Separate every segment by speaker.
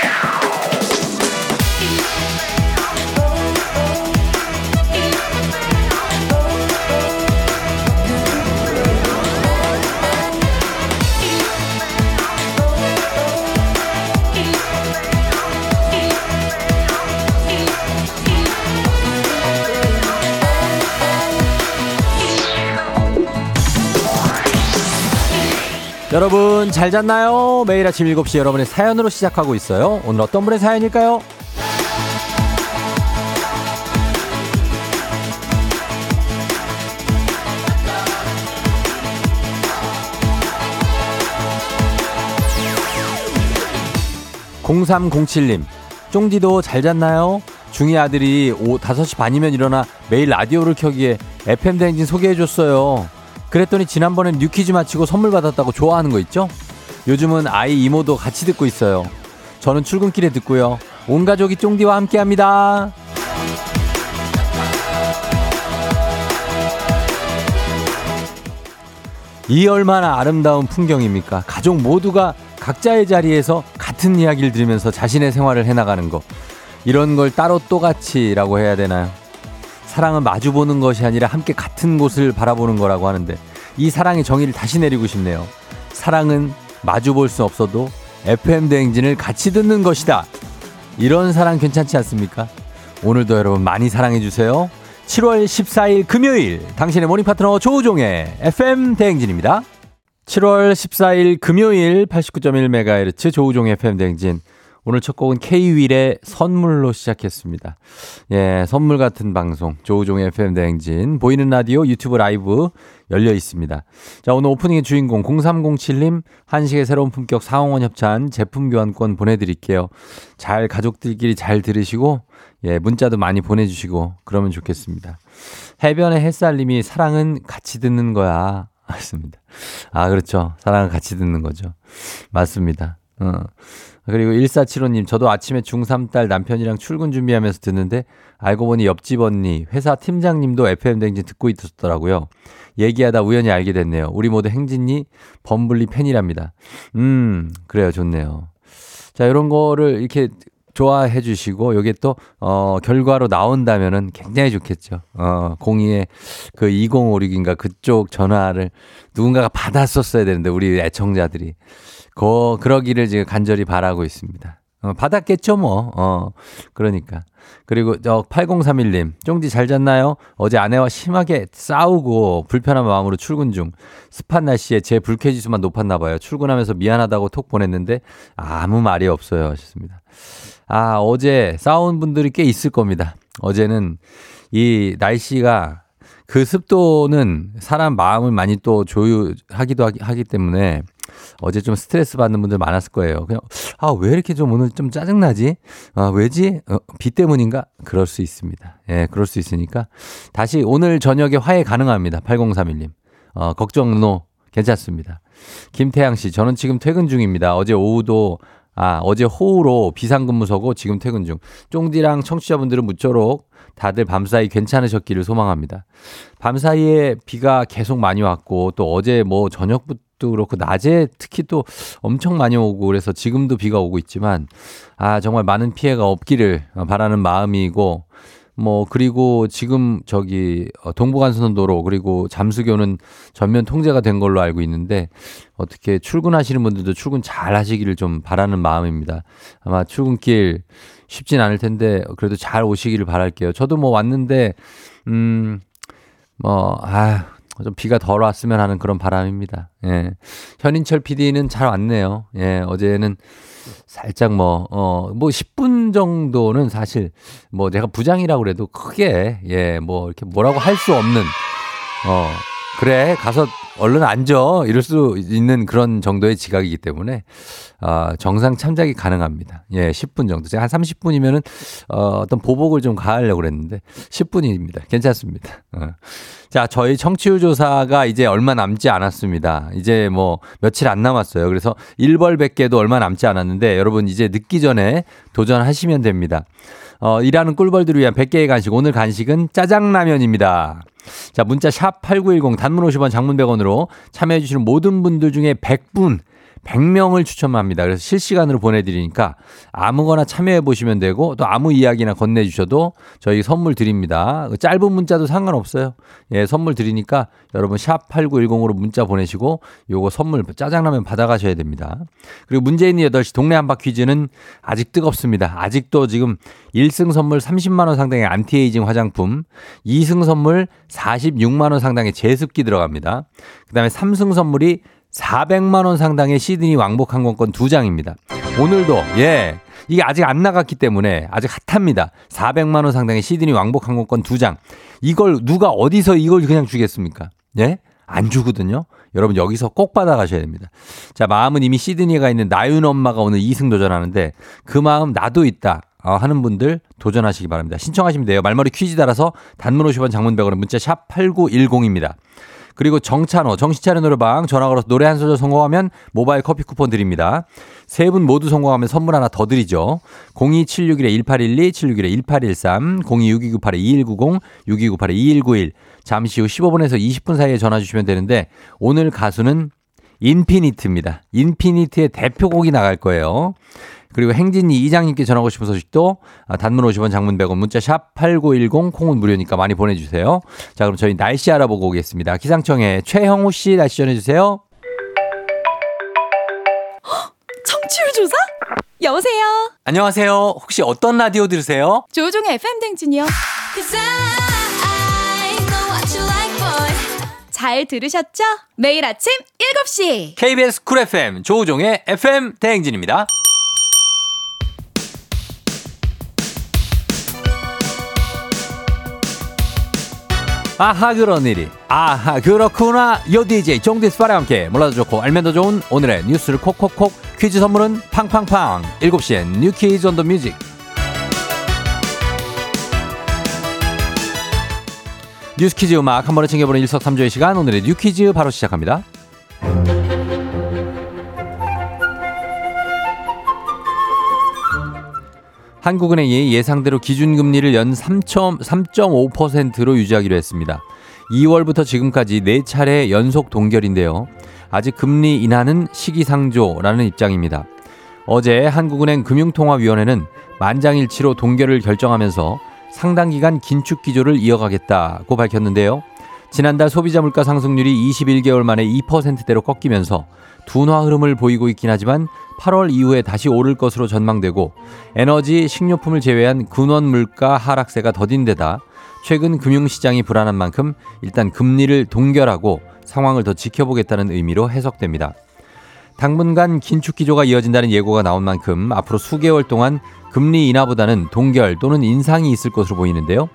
Speaker 1: Yeah. 여러분 잘 잤나요? 매일 아침 7시 여러분의 사연으로 시작하고 있어요. 오늘 어떤 분의 사연일까요? 0307님, 쫑디도 잘 잤나요? 중이 아들이 오, 5시 반이면 일어나 매일 라디오를 켜기에 FM대행진 소개해줬어요. 그랬더니 지난번엔 뉴퀴즈 마치고 선물 받았다고 좋아하는 거 있죠? 요즘은 아이 이모도 같이 듣고 있어요. 저는 출근길에 듣고요. 온 가족이 쫑디와 함께 합니다. 이 얼마나 아름다운 풍경입니까? 가족 모두가 각자의 자리에서 같은 이야기를 들으면서 자신의 생활을 해나가는 거. 이런 걸 따로 또같이라고 해야 되나요? 사랑은 마주보는 것이 아니라 함께 같은 곳을 바라보는 거라고 하는데 이 사랑의 정의를 다시 내리고 싶네요. 사랑은 마주볼 수 없어도 FM 대행진을 같이 듣는 것이다. 이런 사랑 괜찮지 않습니까? 오늘도 여러분 많이 사랑해 주세요. 7월 14일 금요일 당신의 모닝 파트너 조우종의 FM 대행진입니다. 7월 14일 금요일 89.1MHz 조우종의 FM 대행진 오늘 첫 곡은 K-윌의 선물로 시작했습니다. 예, 선물 같은 방송. 조우종의 FM 대행진. 보이는 라디오 유튜브 라이브 열려 있습니다. 자, 오늘 오프닝의 주인공 0307님 한식의 새로운 품격 상홍원 협찬 제품 교환권 보내드릴게요. 잘 가족들끼리 잘 들으시고 예, 문자도 많이 보내주시고 그러면 좋겠습니다. 해변의 햇살님이 사랑은 같이 듣는 거야. 맞습니다. 아, 그렇죠. 사랑은 같이 듣는 거죠. 맞습니다. 어. 그리고 1475님, 저도 아침에 중3 딸 남편이랑 출근 준비하면서 듣는데 알고 보니 옆집 언니, 회사 팀장님도 FM댕진 듣고 있었더라고요. 얘기하다 우연히 알게 됐네요. 우리 모두 행진이 범블리 팬이랍니다. 음, 그래요. 좋네요. 자, 이런 거를 이렇게 좋아해 주시고 요게 또 어, 결과로 나온다면은 굉장히 좋겠죠. 어, 02에 그 2056인가 그쪽 전화를 누군가가 받았었어야 되는데 우리 애청자들이 거, 그러기를 지금 간절히 바라고 있습니다. 어, 받았겠죠, 뭐. 어, 그러니까. 그리고 저 8031님, 쫑디 잘 잤나요? 어제 아내와 심하게 싸우고 불편한 마음으로 출근 중. 습한 날씨에 제 불쾌지수만 높았나 봐요. 출근하면서 미안하다고 톡 보냈는데 아무 말이 없어요. 하셨습니다. 아, 어제 싸운 분들이 꽤 있을 겁니다. 어제는 이 날씨가 그 습도는 사람 마음을 많이 또 조유하기도 하기, 하기 때문에 어제 좀 스트레스 받는 분들 많았을 거예요. 그냥 아 왜 이렇게 좀 오늘 좀 짜증 나지? 아 왜지? 어, 비 때문인가? 그럴 수 있습니다. 예, 그럴 수 있으니까 다시 오늘 저녁에 화해 가능합니다. 8031님. 어, 걱정 노 괜찮습니다. 김태양 씨, 저는 지금 퇴근 중입니다. 어제 오후도 아, 어제 호우로 비상근무 서고 지금 퇴근 중. 쫑디랑 청취자분들은 무쪼록 다들 밤사이 괜찮으셨기를 소망합니다. 밤사이에 비가 계속 많이 왔고 또 어제 뭐 저녁부터 도 그렇고 낮에 특히 또 엄청 많이 오고 그래서 지금도 비가 오고 있지만 아 정말 많은 피해가 없기를 바라는 마음이고 뭐 그리고 지금 저기 어, 동부간선도로 그리고 잠수교는 전면 통제가 된 걸로 알고 있는데 어떻게 출근하시는 분들도 출근 잘 하시기를 좀 바라는 마음입니다. 아마 출근길 쉽진 않을 텐데 그래도 잘 오시기를 바랄게요. 저도 뭐 왔는데 음 뭐 아 좀 비가 덜 왔으면 하는 그런 바람입니다. 예. 현인철 PD는 잘 왔네요. 예, 어제는 살짝 뭐, 어, 뭐 10분 정도는 사실 뭐 제가 부장이라고 그래도 크게, 예, 뭐 이렇게 뭐라고 할 수 없는, 어, 그래, 가서 얼른 앉아. 이럴 수 있는 그런 정도의 지각이기 때문에, 어, 정상 참작이 가능합니다. 예, 10분 정도. 제가 한 30분이면은, 어, 어떤 보복을 좀 가하려고 그랬는데, 10분입니다. 괜찮습니다. 어. 자, 저희 청취율 조사가 이제 얼마 남지 않았습니다. 이제 뭐 며칠 안 남았어요. 그래서 1벌 100개도 얼마 남지 않았는데 여러분 이제 늦기 전에 도전하시면 됩니다. 어, 일하는 꿀벌들을 위한 100개의 간식. 오늘 간식은 짜장라면입니다. 자, 문자 샵 8910 단문 50원 장문 100원으로 참여해주시는 모든 분들 중에 100분 100명을 추첨합니다. 그래서 실시간으로 보내드리니까 아무거나 참여해 보시면 되고 또 아무 이야기나 건네주셔도 저희 선물 드립니다. 짧은 문자도 상관없어요. 예, 선물 드리니까 여러분 샵 8910으로 문자 보내시고 요거 선물 짜장라면 받아가셔야 됩니다. 그리고 문재인 8시 동네 한바 퀴즈는 아직 뜨겁습니다. 아직도 지금 1승 선물 30만원 상당의 안티에이징 화장품, 2승 선물 46만원 상당의 제습기 들어갑니다. 그 다음에 3승 선물이 400만 원 상당의 시드니 왕복 항공권 두 장입니다. 오늘도 예. 이게 아직 안 나갔기 때문에 아직 hot합니다. 400만 원 상당의 시드니 왕복 항공권 두 장. 이걸 누가 어디서 이걸 그냥 주겠습니까? 예? 안 주거든요. 여러분 여기서 꼭 받아가셔야 됩니다. 자, 마음은 이미 시드니에 가 있는 나윤 엄마가 오늘 2승 도전하는데 그 마음 나도 있다. 어, 하는 분들 도전하시기 바랍니다. 신청하시면 돼요. 말머리 퀴즈 따라서 단문 50원 장문 100원은 문자 샵 8910입니다. 그리고 정찬호, 정신차려 노래방 전화 걸어서 노래 한 소절 성공하면 모바일 커피 쿠폰 드립니다. 세 분 모두 성공하면 선물 하나 더 드리죠. 02761-1812, 761-1813, 026298-2190, 6298-2191. 잠시 후 15분에서 20분 사이에 전화 주시면 되는데 오늘 가수는 인피니트입니다. 인피니트의 대표곡이 나갈 거예요. 그리고 행진이 이장님께 전하고 싶은 소식도 아, 단문 50원 장문 100원 문자 샵 8910 콩은 무료니까 많이 보내주세요. 자 그럼 저희 날씨 알아보고 오겠습니다. 기상청에 최형우 씨 날씨 전해주세요.
Speaker 2: 청취율 조사? 여보세요.
Speaker 1: 안녕하세요. 혹시 어떤 라디오 들으세요?
Speaker 2: 조종의 FM 댕진이요. 잘 들으셨죠? 매일 아침 7시.
Speaker 1: KBS Cool FM 조우종의 FM 대행진입니다. 아하 그런 일이. 아하 그렇구나. 요 DJ 종디스파와 함께 몰라도 좋고 알면 더 좋은 오늘의 뉴스를 콕콕콕. 퀴즈 선물은 팡팡팡. 7시엔 New Quiz on the Music. 뉴스 퀴즈 음악 한 번에 챙겨보는 일석삼조의 시간. 오늘의 뉴 퀴즈 바로 시작합니다 한국은행이 예상대로 기준금리를 연 3.5%로 유지하기로 했습니다. 2월부터 지금까지 4차례 연속 동결인데요. 아직 금리 인하는 시기상조라는 입장입니다. 어제 한국은행 금융통화위원회는 만장일치로 동결을 결정하면서 상당 기간 긴축 기조를 이어가겠다고 밝혔는데요. 지난달 소비자 물가 상승률이 21개월 만에 2%대로 꺾이면서 둔화 흐름을 보이고 있긴 하지만 8월 이후에 다시 오를 것으로 전망되고 에너지, 식료품을 제외한 근원 물가 하락세가 더딘 데다 최근 금융시장이 불안한 만큼 일단 금리를 동결하고 상황을 더 지켜보겠다는 의미로 해석됩니다. 당분간 긴축 기조가 이어진다는 예고가 나온 만큼 앞으로 수개월 동안 금리 인하보다는 동결 또는 인상이 있을 것으로 보이는데요.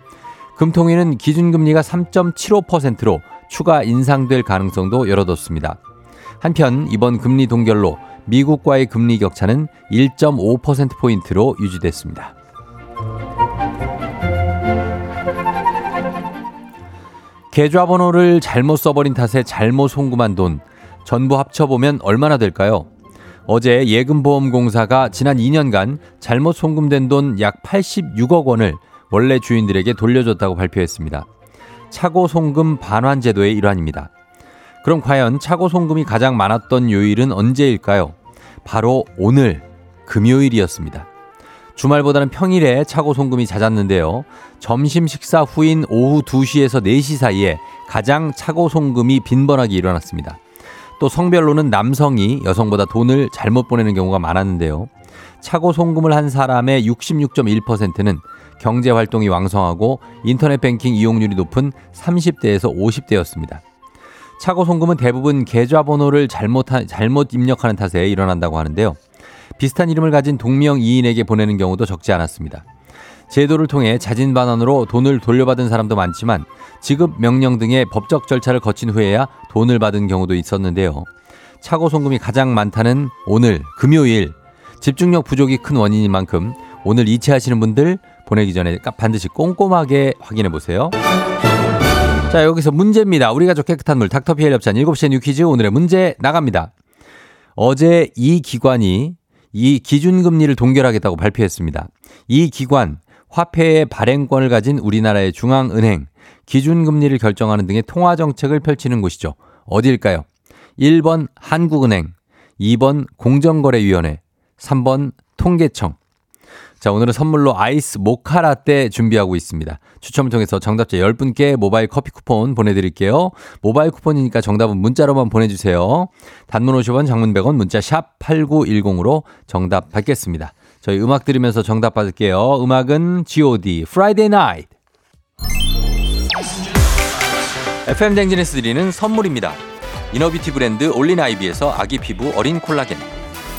Speaker 1: 금통위는 기준금리가 3.75%로 추가 인상될 가능성도 열어뒀습니다. 한편 이번 금리 동결로 미국과의 금리 격차는 1.5%포인트로 유지됐습니다. 계좌번호를 잘못 써버린 탓에 잘못 송금한 돈 전부 합쳐보면 얼마나 될까요? 어제 예금보험공사가 지난 2년간 잘못 송금된 돈 약 86억 원을 원래 주인들에게 돌려줬다고 발표했습니다. 차고 송금 반환 제도의 일환입니다. 그럼 과연 차고 송금이 가장 많았던 요일은 언제일까요? 바로 오늘 금요일이었습니다. 주말보다는 평일에 차고 송금이 잦았는데요. 점심 식사 후인 오후 2시에서 4시 사이에 가장 차고 송금이 빈번하게 일어났습니다. 또 성별로는 남성이 여성보다 돈을 잘못 보내는 경우가 많았는데요. 차고 송금을 한 사람의 66.1%는 경제 활동이 왕성하고 인터넷 뱅킹 이용률이 높은 30대에서 50대였습니다. 차고 송금은 대부분 계좌번호를 잘못, 잘못 입력하는 탓에 일어난다고 하는데요. 비슷한 이름을 가진 동명 이인에게 보내는 경우도 적지 않았습니다. 제도를 통해 자진 반환으로 돈을 돌려받은 사람도 많지만 지급 명령 등의 법적 절차를 거친 후에야 돈을 받은 경우도 있었는데요. 착오 송금이 가장 많다는 오늘 금요일 집중력 부족이 큰 원인인 만큼 오늘 이체하시는 분들 보내기 전에 반드시 꼼꼼하게 확인해 보세요. 자, 여기서 문제입니다. 우리 가족 깨끗한 물 닥터피엘 협찬 7시에 뉴 퀴즈 오늘의 문제 나갑니다. 어제 이 기관이 이 기준금리를 동결하겠다고 발표했습니다. 이 기관 화폐의 발행권을 가진 우리나라의 중앙은행 기준금리를 결정하는 등의 통화정책을 펼치는 곳이죠. 어디일까요? 1번 한국은행, 2번 공정거래위원회, 3번 통계청. 자, 오늘은 선물로 아이스 모카라떼 준비하고 있습니다. 추첨을 통해서 정답자 10분께 모바일 커피 쿠폰 보내드릴게요. 모바일 쿠폰이니까 정답은 문자로만 보내주세요. 단문 50원, 장문 100원, 문자 샵 8910으로 정답 받겠습니다. 저희 음악 들으면서 정답 받을게요. 음악은 G.O.D. Friday Night. FM 댕진에서 드리는 선물입니다. 이너뷰티 브랜드 올린 아이비에서 아기 피부 어린 콜라겐.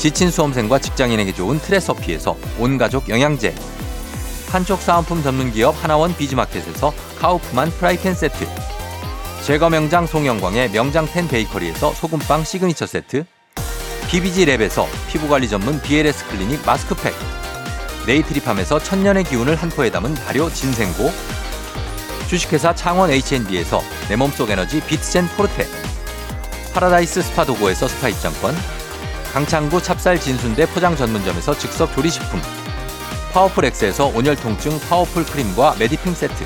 Speaker 1: 지친 수험생과 직장인에게 좋은 트레서피에서 온가족 영양제. 판촉 사은품 전문 기업 하나원 비즈마켓에서 카우프만 프라이팬 세트. 제과 명장 송영광의 명장텐 베이커리에서 소금빵 시그니처 세트. BBG 랩에서 피부관리 전문 BLS 클리닉 마스크팩. 네이트리팜에서 천년의 기운을 한 포에 담은 발효 진생고. 주식회사 창원 H&B에서 내 몸속 에너지 비트젠 포르테. 파라다이스 스파 도고에서 스파 입장권. 강창구 찹쌀 진순대 포장 전문점에서 즉석 조리식품. 파워풀 엑스에서 온열 통증 파워풀 크림과 메디핑 세트.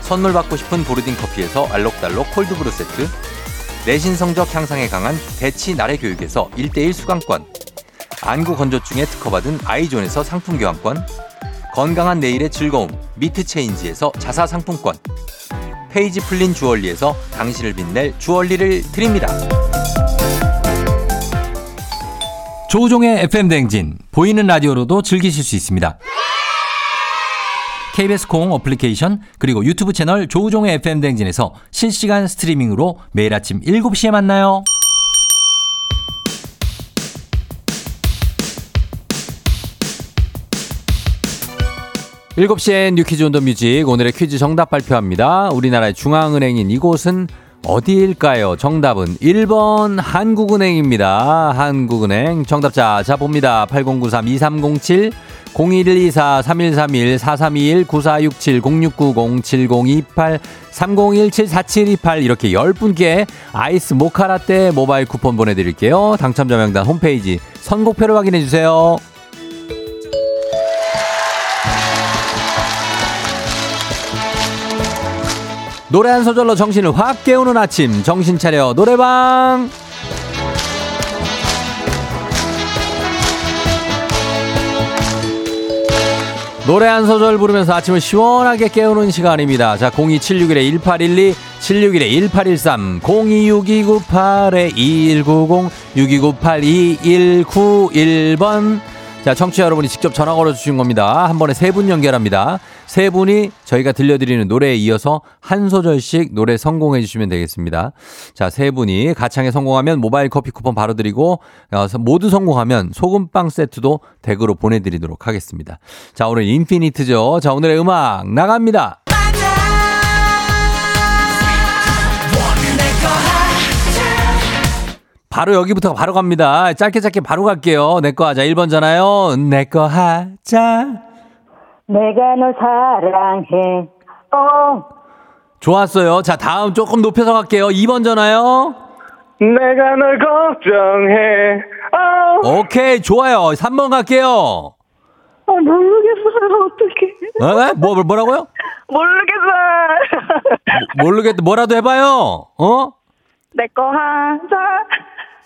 Speaker 1: 선물 받고 싶은 보르딘 커피에서 알록달록 콜드브루 세트. 내신 성적 향상에 강한 대치 나래 교육에서 1대1 수강권. 안구 건조증에 특허받은 아이존에서 상품 교환권. 건강한 내일의 즐거움 미트 체인지에서 자사 상품권. 페이지 풀린 주얼리에서 당신을 빛낼 주얼리를 드립니다. 조우종의 FM 댕진 보이는 라디오로도 즐기실 수 있습니다. KBS 콩 어플리케이션 그리고 유튜브 채널 조우종의 FM 댕진에서 실시간 스트리밍으로 매일 아침 7시에 만나요. 7시엔 뉴퀴즈 on the music 오늘의 퀴즈 정답 발표합니다. 우리나라의 중앙은행인 이곳은 어디일까요? 정답은 1번 한국은행입니다. 한국은행 정답자 자 봅니다. 8093 2307 0124 3131 4321 9467 0690 7028 3017 4728 이렇게 10분께 아이스 모카라떼 모바일 쿠폰 보내드릴게요. 당첨자 명단 홈페이지 선곡표를 확인해 주세요. 노래 한 소절로 정신을 확 깨우는 아침 정신 차려 노래방 노래 한 소절 부르면서 아침을 시원하게 깨우는 시간입니다. 자, 02761-1812, 761-1813, 026298-2190, 6298-2191번. 자, 청취자 여러분이 직접 전화 걸어 주신 겁니다. 한 번에 세 분 연결합니다. 세 분이 저희가 들려드리는 노래에 이어서 한 소절씩 노래 성공해 주시면 되겠습니다. 자, 세 분이 가창에 성공하면 모바일 커피 쿠폰 바로 드리고, 어, 모두 성공하면 소금빵 세트도 댁으로 보내드리도록 하겠습니다. 자, 오늘 인피니트죠. 자, 오늘의 음악 나갑니다. 바로 여기부터 바로 갑니다. 짧게 짧게 바로 갈게요. 내 거 하자. 1번잖아요. 내 거 하자.
Speaker 3: 내가 널 사랑해. 어.
Speaker 1: 좋았어요. 자, 다음 조금 높여서 갈게요. 2번잖아요.
Speaker 4: 내가 널 걱정해. 어.
Speaker 1: 오케이, 좋아요. 3번 갈게요.
Speaker 3: 아, 모르겠어요. 어떡해.
Speaker 1: 어? 뭐, 뭐라고요?
Speaker 3: 모르겠어요.
Speaker 1: 모르겠, 뭐라도 해봐요. 어?
Speaker 3: 내거 하자.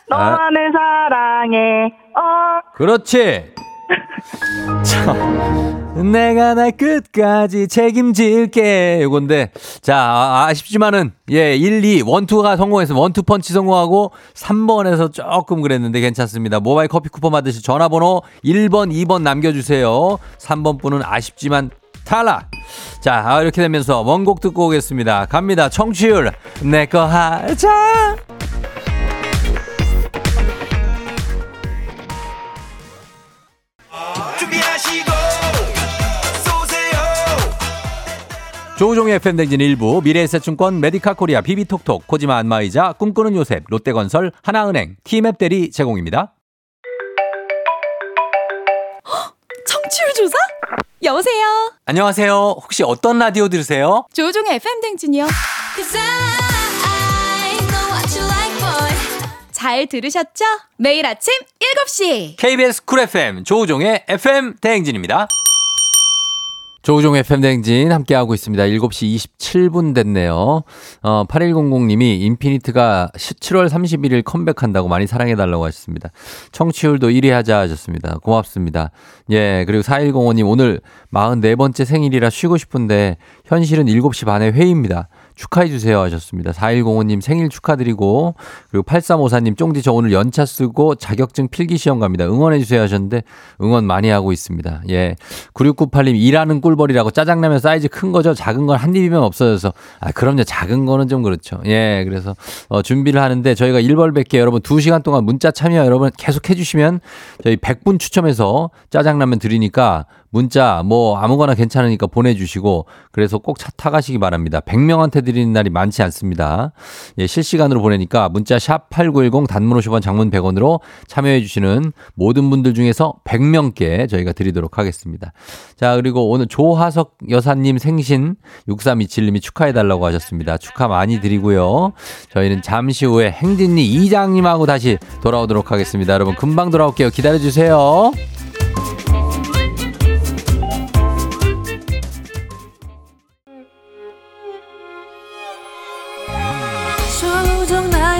Speaker 3: 너만을 사랑해. 어.
Speaker 1: 그렇지. 자, 내가 날 끝까지 책임질게. 요건데, 자, 아, 아쉽지만은, 예, 1, 2, 1, 2가 성공해서 1, 2 펀치 성공하고 3번에서 조금 그랬는데 괜찮습니다. 모바일 커피 쿠폰 받으실 전화번호 1번, 2번 남겨주세요. 3번 분은 아쉽지만 탈락. 자, 아, 이렇게 되면서 원곡 듣고 오겠습니다. 갑니다. 청취율 내 거 하자. 조우종의 FM댕진 1부 미래에셋증권 메디카 코리아 비비톡톡 코지마 안마의자 꿈꾸는 요셉 롯데건설 하나은행 티맵 대리 제공입니다.
Speaker 2: 청취율 조사? 여보세요.
Speaker 1: 안녕하세요. 혹시 어떤 라디오 들으세요?
Speaker 2: 조우종의 FM 댕진이요. 잘 들으셨죠? 매일 아침 7시.
Speaker 1: KBS 쿨 FM 조우종의 FM 대행진입니다. 조우종 FM 대행진 함께하고 있습니다. 7시 27분 됐네요. 어, 8100님이 인피니트가 7월 31일 컴백한다고 많이 사랑해달라고 하셨습니다. 청취율도 1위 하자 하셨습니다. 고맙습니다. 예, 그리고 4105님 오늘 44번째 생일이라 쉬고 싶은데 현실은 7시 반에 회의입니다. 축하해주세요 하셨습니다. 4105님 생일 축하드리고, 그리고 8354님 쫑디 저 오늘 연차 쓰고 자격증 필기 시험 갑니다. 응원해주세요 하셨는데, 응원 많이 하고 있습니다. 예. 9698님 일하는 꿀벌이라고 짜장라면 사이즈 큰 거죠? 작은 건 한 입이면 없어져서. 아, 그럼요. 작은 거는 좀 그렇죠. 예. 그래서, 어, 준비를 하는데 저희가 1벌 100개 여러분 2시간 동안 문자 참여 여러분 계속 해주시면 저희 100분 추첨해서 짜장라면 드리니까 문자 뭐 아무거나 괜찮으니까 보내주시고 그래서 꼭 차 타가시기 바랍니다. 100명한테 드리는 날이 많지 않습니다. 예, 실시간으로 보내니까 문자 샵 8910 단문 50원 장문 100원으로 참여해 주시는 모든 분들 중에서 100명께 저희가 드리도록 하겠습니다. 자 그리고 오늘 조하석 여사님 생신 6327님이 축하해 달라고 하셨습니다. 축하 많이 드리고요. 저희는 잠시 후에 행진리 이장님하고 다시 돌아오도록 하겠습니다. 여러분 금방 돌아올게요. 기다려 주세요.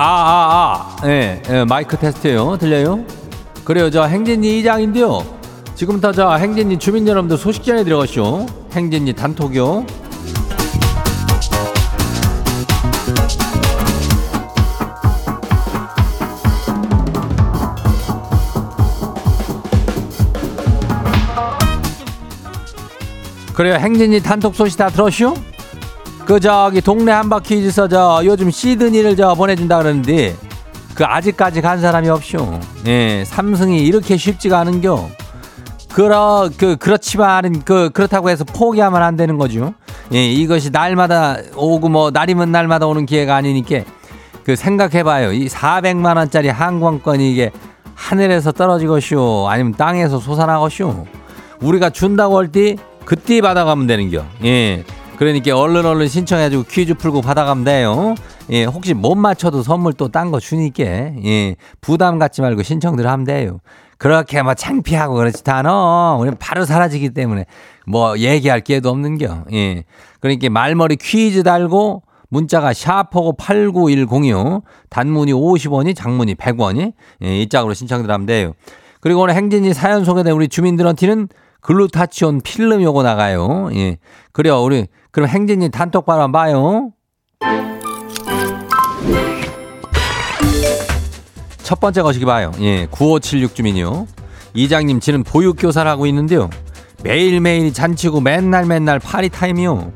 Speaker 1: 아, 아, 아. 예, 예, 마이크 테스트요. 들려요? 그래요. 저 행진리 이장인데요. 지금부터 저 행진리 주민 여러분들 소식 전해 들어가시오. 행진리 단톡요. 그래요. 행진리 단톡 소식 다 들었슈? 그 저기 동네 한바퀴에서 저 요즘 시드니를 저 보내준다 그러는데 그 아직까지 간 사람이 없쇼. 예, 삼승이 이렇게 쉽지가 않은겨. 그러 그 그렇지만 그 그렇다고 해서 포기하면 안 되는 거죠. 예, 이것이 날마다 오고 뭐 날이면 날마다 오는 기회가 아니니까 그 생각해봐요. 이 400만 원짜리 항공권이 이게 하늘에서 떨어지것이오, 아니면 땅에서 솟아나것이오. 우리가 준다고 할 때 그때 받아가면 되는겨. 예. 그러니까 얼른 얼른 신청해가지고 퀴즈 풀고 받아가면 돼요. 예, 혹시 못 맞춰도 선물 또 딴 거 주니까, 예, 부담 갖지 말고 신청들 하면 돼요. 그렇게 뭐 창피하고 그렇지 않아. 우리는 바로 사라지기 때문에 뭐 얘기할 기회도 없는 겨. 예. 그러니까 말머리 퀴즈 달고 문자가 샤퍼고 89106 단문이 50원이 장문이 100원이 예, 이 짝으로 신청들 하면 돼요. 그리고 오늘 행진이 사연 소개된 우리 주민들한테는 글루타치온 필름 요거 나가요. 예. 그래요. 우리 그럼 행진이 단톡방 한번 봐요. 첫 번째 거시기 봐요. 예. 9576 주민이요. 이장님 지는 보육교사를 하고 있는데요. 매일매일이 잔치고 맨날 맨날 파리 타임이요.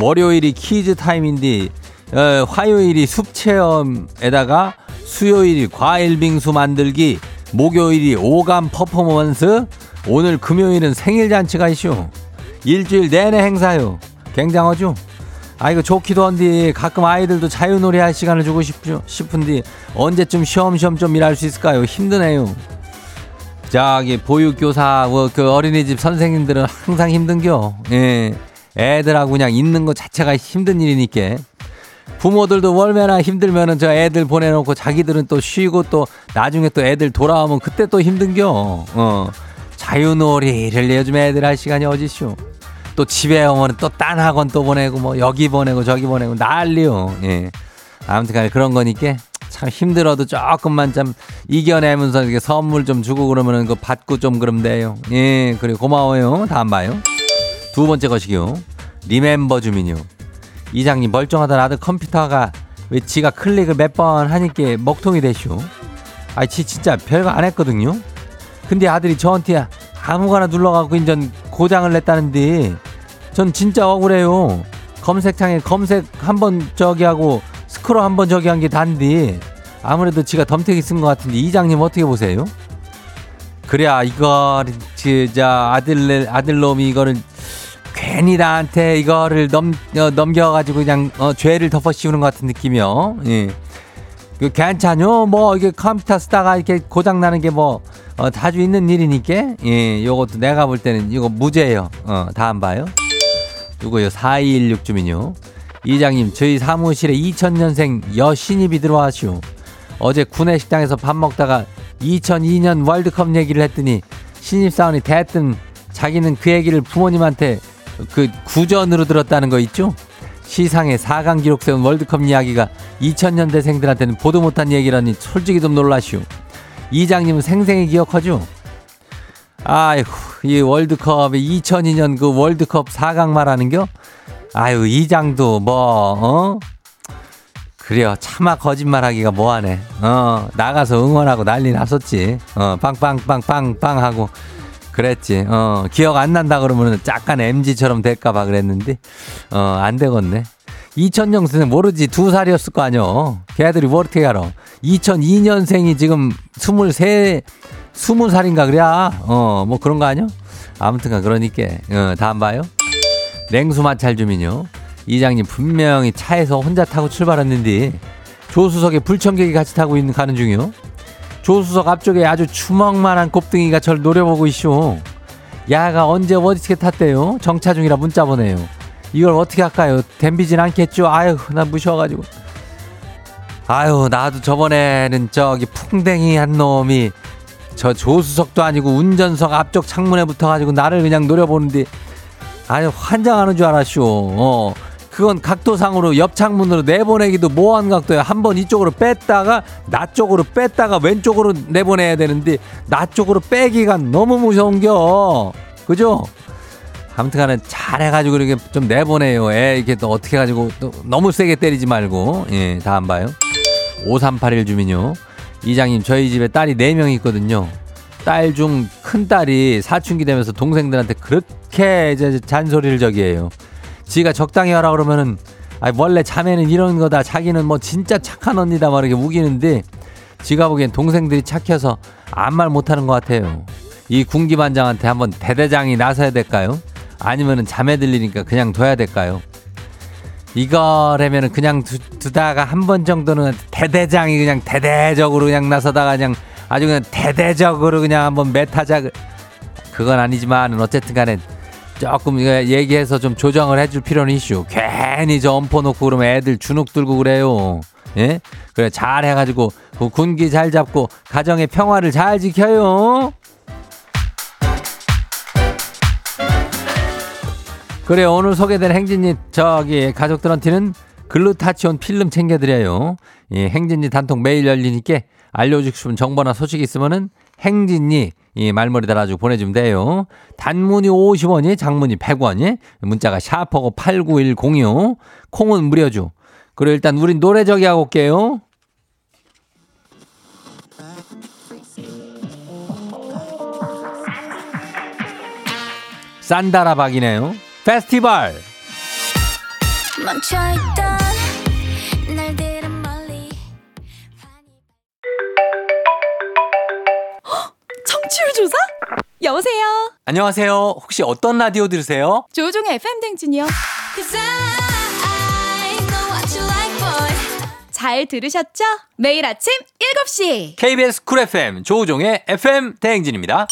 Speaker 1: 월요일이 퀴즈 타임인데 어, 화요일이 숲 체험에다가 수요일이 과일 빙수 만들기 목요일이 오감 퍼포먼스 오늘 금요일은 생일 잔치가 있쇼. 일주일 내내 행사요. 굉장하죠? 아이고 좋기도 한데 가끔 아이들도 자유놀이 할 시간을 주고 싶죠, 싶은데 언제쯤 쉬엄쉬엄 좀 일할 수 있을까요? 힘드네요. 저기 보육교사 뭐그 어린이집 선생님들은 항상 힘든겨. 예. 애들하고 그냥 있는 것 자체가 힘든 일이니까. 부모들도 월매나 힘들면은 저 애들 보내놓고 자기들은 또 쉬고 또 나중에 또 애들 돌아오면 그때 또 힘든겨. 어. 자유놀이를 요즘 애들 할 시간이 어디쇼. 또 집에 오면 또 딴 학원 또 보내고 뭐 여기 보내고 저기 보내고 난리요. 예. 아무튼 간에 그런 거니까 참 힘들어도 조금만 좀 이겨내면서 이렇게 선물 좀 주고 그러면은 그 받고 좀 그럼 돼요. 예. 그리고 고마워요. 다음 봐요. 두 번째 것이요. 리멤버 주민요. 이장님 멀쩡하던 아들 컴퓨터가 왜 지가 클릭을 몇 번 하니까 먹통이 되쇼. 아이 지 진짜 별거 안 했거든요. 근데 아들이 저한테 아무거나 눌러갖고 인전 고장을 냈다는데 전 진짜 억울해요. 검색창에 검색 한 번 저기 하고 스크롤 한 번 저기 한 게 단디 아무래도 지가 덤태기 쓴것 같은데 이장님 어떻게 보세요? 그래야 이거 진짜 아들 아들놈이 이거를 괜히 나한테 이거를 넘 어, 넘겨가지고 그냥 어, 죄를 덮어 씌우는 것 같은 느낌이요. 예. 그 괜찮요? 뭐 이게 컴퓨터 쓰다가 이렇게 고장 나는 게뭐 어, 자주 있는 일이니까 예, 요것도 내가 볼 때는 이거 무죄예요. 어, 다음 봐요. 누구요? 4216 주민요. 이장님, 저희 사무실에 2000년생 여신입이 들어와시오. 어제 구내 식당에서 밥 먹다가 2002년 월드컵 얘기를 했더니 신입사원이 대뜸 자기는 그 얘기를 부모님한테 그 구전으로 들었다는 거 있죠? 시상에 4강 기록 세운 월드컵 이야기가 2000년대생들한테는 보도 못한 얘기라니 솔직히 좀 놀라시오. 이장님은 생생히 기억하죠? 아이고, 이 월드컵에 2002년 그 월드컵 4강 말하는겨? 아유, 이장도 뭐, 어? 그래요. 차마 거짓말하기가 뭐하네. 어, 나가서 응원하고 난리 났었지. 어, 빵빵빵빵빵 하고. 그랬지. 어, 기억 안 난다 그러면은 약간 MG처럼 될까봐 그랬는데, 어, 안 되겠네. 2000년생은 모르지. 두 살이었을 거 아니여. 걔들이 뭐 어떻게 알아. 2002년생이 지금 23, 20살인가 그래야. 어, 뭐 그런 거 아니야? 아무튼가 그러니까. 어, 다음 봐요. 냉수 마찰 주민요. 이장님 분명히 차에서 혼자 타고 출발했는데 조수석에 불청객이 같이 타고 있는 가는 중이요. 조수석 앞쪽에 아주 주먹만한 곱등이가 절 노려보고 있쇼. 야가 언제 어디게 탔대요? 정차 중이라 문자 보내요. 이걸 어떻게 할까요? 댐비진 않겠죠? 아유, 나 무셔가지고. 아유, 나도 저번에는 저기 풍뎅이 한 놈이 저 조수석도 아니고 운전석 앞쪽 창문에 붙어가지고 나를 그냥 노려보는데 아유, 환장하는 줄 알았쇼. 어. 그건 각도상으로 옆 창문으로 내보내기도 뭐한 각도야. 한 번 이쪽으로 뺐다가 나 쪽으로 뺐다가 왼쪽으로 내보내야 되는데 나 쪽으로 빼기가 너무 무서운겨. 그죠? 아무튼 간에 잘해가지고 이렇게 좀 내보내요. 애 이렇게 또 어떻게 해가지고 또 너무 세게 때리지 말고. 예, 다음 봐요. 5381 주민요. 이장님, 저희 집에 딸이 4명 있거든요. 딸 중 큰 딸이 사춘기 되면서 동생들한테 그렇게 이제 잔소리를 저기 해요. 지가 적당히 하라 그러면은 아 원래 자매는 이런 거다 자기는 뭐 진짜 착한 언니다 막 이렇게 우기는데 지가 보기엔 동생들이 착해서 아무 말 못하는 것 같아요. 이 군기반장한테 한번 대대장이 나서야 될까요? 아니면은 자매 들리니까 그냥 둬야 될까요? 이거라면은 그냥 두, 두다가 한 번 정도는 대대장이 그냥 대대적으로 그냥 나서다가 그냥 아주 그냥 대대적으로 그냥 한번 메타자 그건 아니지만 어쨌든 간에 조금 얘기해서 좀 조정을 해줄 필요는 있슈. 괜히 저 엄포 놓고 그러면 애들 주눅 들고 그래요. 예? 그래 잘 해가지고 그 군기 잘 잡고 가정의 평화를 잘 지켜요. 그래 오늘 소개된 행진이 저기 가족들한테는 글루타치온 필름 챙겨드려요. 예, 행진이 단통 매일 열리니까 알려주고 싶은 정보나 소식 있으면은 행진이 이 말머리 달아주고 보내주면 돼요. 단문이 50원이, 장문이 100원이, 문자가 샤퍼고 89106, 콩은 무료죠. 그리고 일단 우린 노래 저기 하고 올게요. 산다라박이네요. 페스티벌.
Speaker 2: 청취율 조사? 여보세요.
Speaker 1: 안녕하세요. 혹시 어떤 라디오 들으세요?
Speaker 2: 조종의 FM 댕진이요. 잘 들으셨죠? 매일 아침 7시.
Speaker 1: KBS 쿨 FM 조우종의 FM 대행진입니다.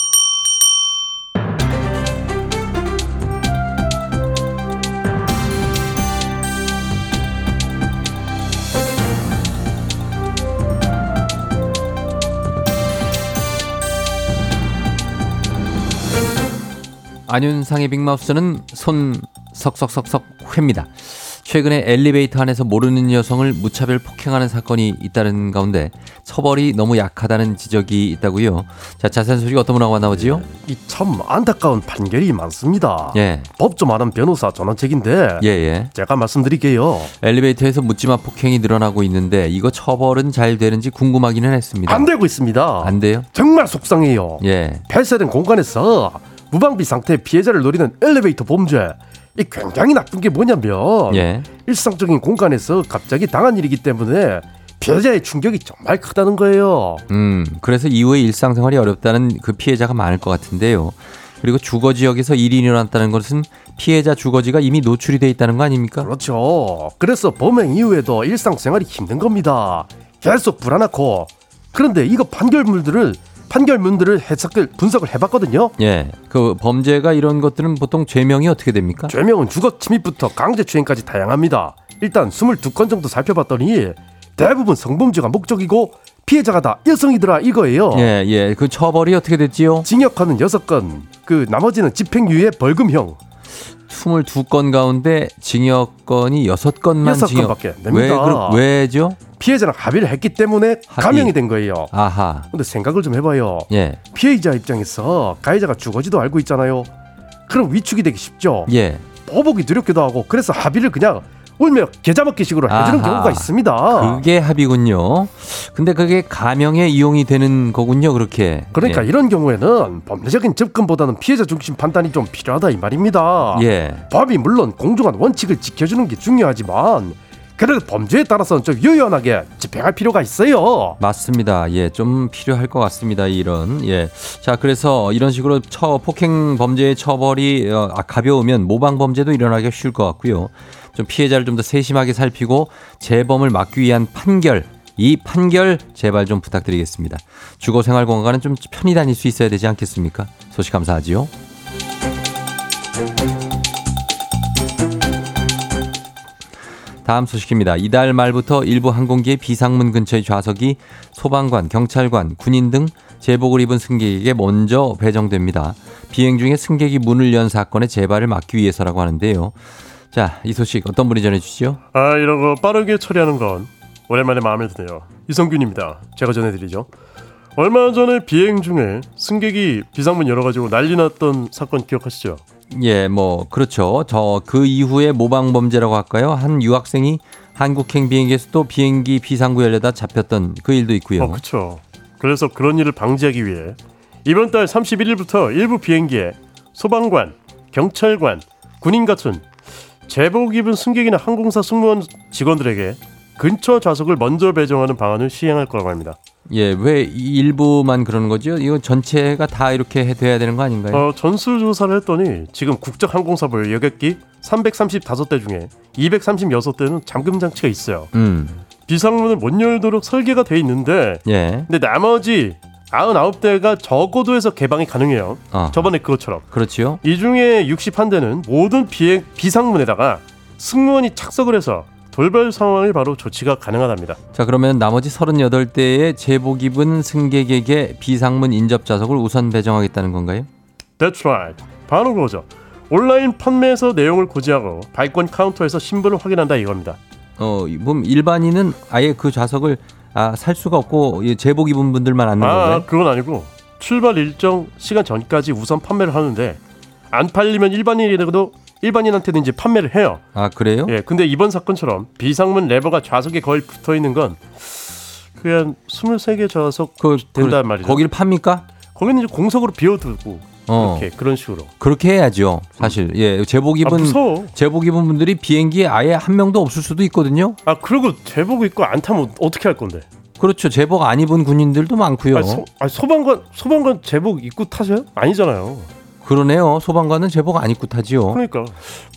Speaker 1: 안윤상의 빅마우스는 손 석석석석 회입니다. 최근에 엘리베이터 안에서 모르는 여성을 무차별 폭행하는 사건이 잇따른 가운데 처벌이 너무 약하다는 지적이 있다고요. 자, 자세한 소식 어떤 분하고 만나보지요?
Speaker 5: 이참 안타까운 판결이 많습니다.
Speaker 1: 예.
Speaker 5: 법좀 아는 변호사 전원책인데
Speaker 1: 예, 예.
Speaker 5: 제가 말씀드릴게요.
Speaker 1: 엘리베이터에서 묻지마 폭행이 늘어나고 있는데 이거 처벌은 잘 되는지 궁금하기는 했습니다.
Speaker 5: 안 되고 있습니다.
Speaker 1: 안 돼요?
Speaker 5: 정말 속상해요.
Speaker 1: 예.
Speaker 5: 폐쇄된 공간에서 무방비 상태의 피해자를 노리는 엘리베이터 범죄. 이 굉장히 나쁜 게 뭐냐면
Speaker 1: 예.
Speaker 5: 일상적인 공간에서 갑자기 당한 일이기 때문에 피해자의 충격이 정말 크다는 거예요.
Speaker 1: 음, 그래서 이후에 일상생활이 어렵다는 그 피해자가 많을 것 같은데요. 그리고 주거 지역에서 일이 일어났다는 것은 피해자 주거지가 이미 노출이 돼 있다는 거 아닙니까?
Speaker 5: 그렇죠. 그래서 범행 이후에도 일상생활이 힘든 겁니다. 계속 불안하고 그런데 이거 판결문들을 판결문들을 해석을 분석을 해봤거든요.
Speaker 1: 예. 그 범죄가 이런 것들은 보통 죄명이 어떻게 됩니까?
Speaker 5: 죄명은 주거 침입부터 강제추행까지 다양합니다. 일단 22건 정도 살펴봤더니 대부분 성범죄가 목적이고 피해자가 다 여성이더라 이거예요.
Speaker 1: 예, 예. 그 처벌이 어떻게 됐지요?
Speaker 5: 징역하는 6건, 그 나머지는 집행유예 벌금형.
Speaker 1: 22건 가운데 징역건이 6건만
Speaker 5: 여섯
Speaker 1: 징역.
Speaker 5: 건밖에 안
Speaker 1: 왜,
Speaker 5: 됩니다.
Speaker 1: 그, 왜죠?
Speaker 5: 피해자랑 합의를 했기 때문에
Speaker 1: 합의.
Speaker 5: 감형이 된 거예요.
Speaker 1: 아하.
Speaker 5: 근데 생각을 좀 해봐요.
Speaker 1: 예.
Speaker 5: 피해자 입장에서 가해자가 주거지도 알고 있잖아요. 그럼 위축이 되기 쉽죠.
Speaker 1: 예.
Speaker 5: 보복이 두렵기도 하고 그래서 합의를 그냥 울며 계좌 먹기식으로 해주는
Speaker 1: 아하.
Speaker 5: 경우가 있습니다.
Speaker 1: 그게 합의군요. 근데 그게 감형에 이용이 되는 거군요, 그렇게.
Speaker 5: 그러니까
Speaker 1: 예.
Speaker 5: 이런 경우에는 법리적인 접근보다는 피해자 중심 판단이 좀 필요하다 이 말입니다.
Speaker 1: 예.
Speaker 5: 법이 물론 공정한 원칙을 지켜주는 게 중요하지만 그래도 범죄에 따라서는 좀 유연하게 집행할 필요가 있어요.
Speaker 1: 맞습니다. 예, 좀 필요할 것 같습니다. 이런 예. 자, 그래서 이런 식으로 처 폭행 범죄의 처벌이 어, 아, 가벼우면 모방 범죄도 일어나기 쉬울 것 같고요. 좀 피해자를 좀 더 세심하게 살피고 재범을 막기 위한 판결. 이 판결 제발 좀 부탁드리겠습니다. 주거 생활 공간은 좀 편히 다닐 수 있어야 되지 않겠습니까? 소식 감사하지요. 다음 소식입니다. 이달 말부터 일부 항공기의 비상문 근처의 좌석이 소방관, 경찰관, 군인 등 제복을 입은 승객에게 먼저 배정됩니다. 비행 중에 승객이 문을 연 사건의 재발을 막기 위해서라고 하는데요. 자, 이 소식 어떤 분이 전해주시죠?
Speaker 5: 아 이런 거 빠르게 처리하는 건 오랜만에 마음에 드네요. 이성균입니다. 제가 전해드리죠. 얼마 전에 비행 중에 승객이 비상문 열어가지고 난리 났던 사건 기억하시죠?
Speaker 1: 예, 뭐 그렇죠. 저 그 이후에 모방 범죄라고 할까요? 한 유학생이 한국행 비행기에서 또 비행기 비상구 열려다 잡혔던 그 일도 있고요.
Speaker 5: 어, 그렇죠. 그래서 그런 일을 방지하기 위해 이번 달 31일부터 일부 비행기에 소방관, 경찰관, 군인 같은 제복 입은 승객이나 항공사 승무원 직원들에게 근처 좌석을 먼저 배정하는 방안을 시행할 거라고 합니다.
Speaker 1: 예, 왜이 일부만 그러는 거죠? 이거 전체가 다 이렇게 해- 돼야 되는 거 아닌가요?
Speaker 5: 어, 전수 조사를 했더니 지금 국적 항공사별 여객기 335대 중에 236대는 잠금 장치가 있어요.
Speaker 1: 음,
Speaker 5: 비상문을 못 열도록 설계가 돼 있는데
Speaker 1: 예,
Speaker 5: 근데 나머지 99대가 저고도에서 개방이 가능해요.
Speaker 1: 어.
Speaker 5: 저번에 그것처럼.
Speaker 1: 그렇지요.
Speaker 5: 이 중에 61대는 모든 비행 비상문에다가 승무원이 착석을 해서 돌발 상황을 바로 조치가 가능하답니다.
Speaker 1: 자, 그러면 나머지 38대의 제복 입은 승객에게 비상문 인접 좌석을 우선 배정하겠다는 건가요?
Speaker 5: That's right. 바로 그거죠. 온라인 판매에서 내용을 고지하고 발권 카운터에서 신분을 확인한다 이겁니다.
Speaker 1: 어, 그럼 일반인은 아예 그 좌석을 아, 살 수가 없고 이 제복 입은 분들만 앉는
Speaker 5: 아,
Speaker 1: 건가요?
Speaker 5: 그건 아니고 출발 일정 시간 전까지 우선 판매를 하는데 안 팔리면 일반인이라도 일반인한테는 이제 판매를 해요.
Speaker 1: 아, 그래요?
Speaker 5: 예, 근데 이번 사건처럼 비상문 레버가 좌석에 거의 붙어 있는 건 그냥 23개 좌석
Speaker 1: 그,
Speaker 5: 된단
Speaker 1: 그,
Speaker 5: 말이죠.
Speaker 1: 거기를 팝니까?
Speaker 5: 거기는 이제 공석으로 비워두고
Speaker 1: 어.
Speaker 5: 이렇게 그런 식으로.
Speaker 1: 그렇게 해야죠. 사실. 예, 제복
Speaker 5: 아,
Speaker 1: 입은
Speaker 5: 무서워.
Speaker 1: 제복 입은 분들이 비행기에 아예 한 명도 없을 수도 있거든요.
Speaker 5: 아 그리고 제복 입고 안 타면 어떻게 할 건데?
Speaker 1: 그렇죠. 제복 안 입은 군인들도 많고요.
Speaker 5: 아, 소, 아, 소방관 소방관 제복 입고 타세요? 아니잖아요.
Speaker 1: 그러네요. 소방관은 제복 안 입고 타지요.
Speaker 5: 그러니까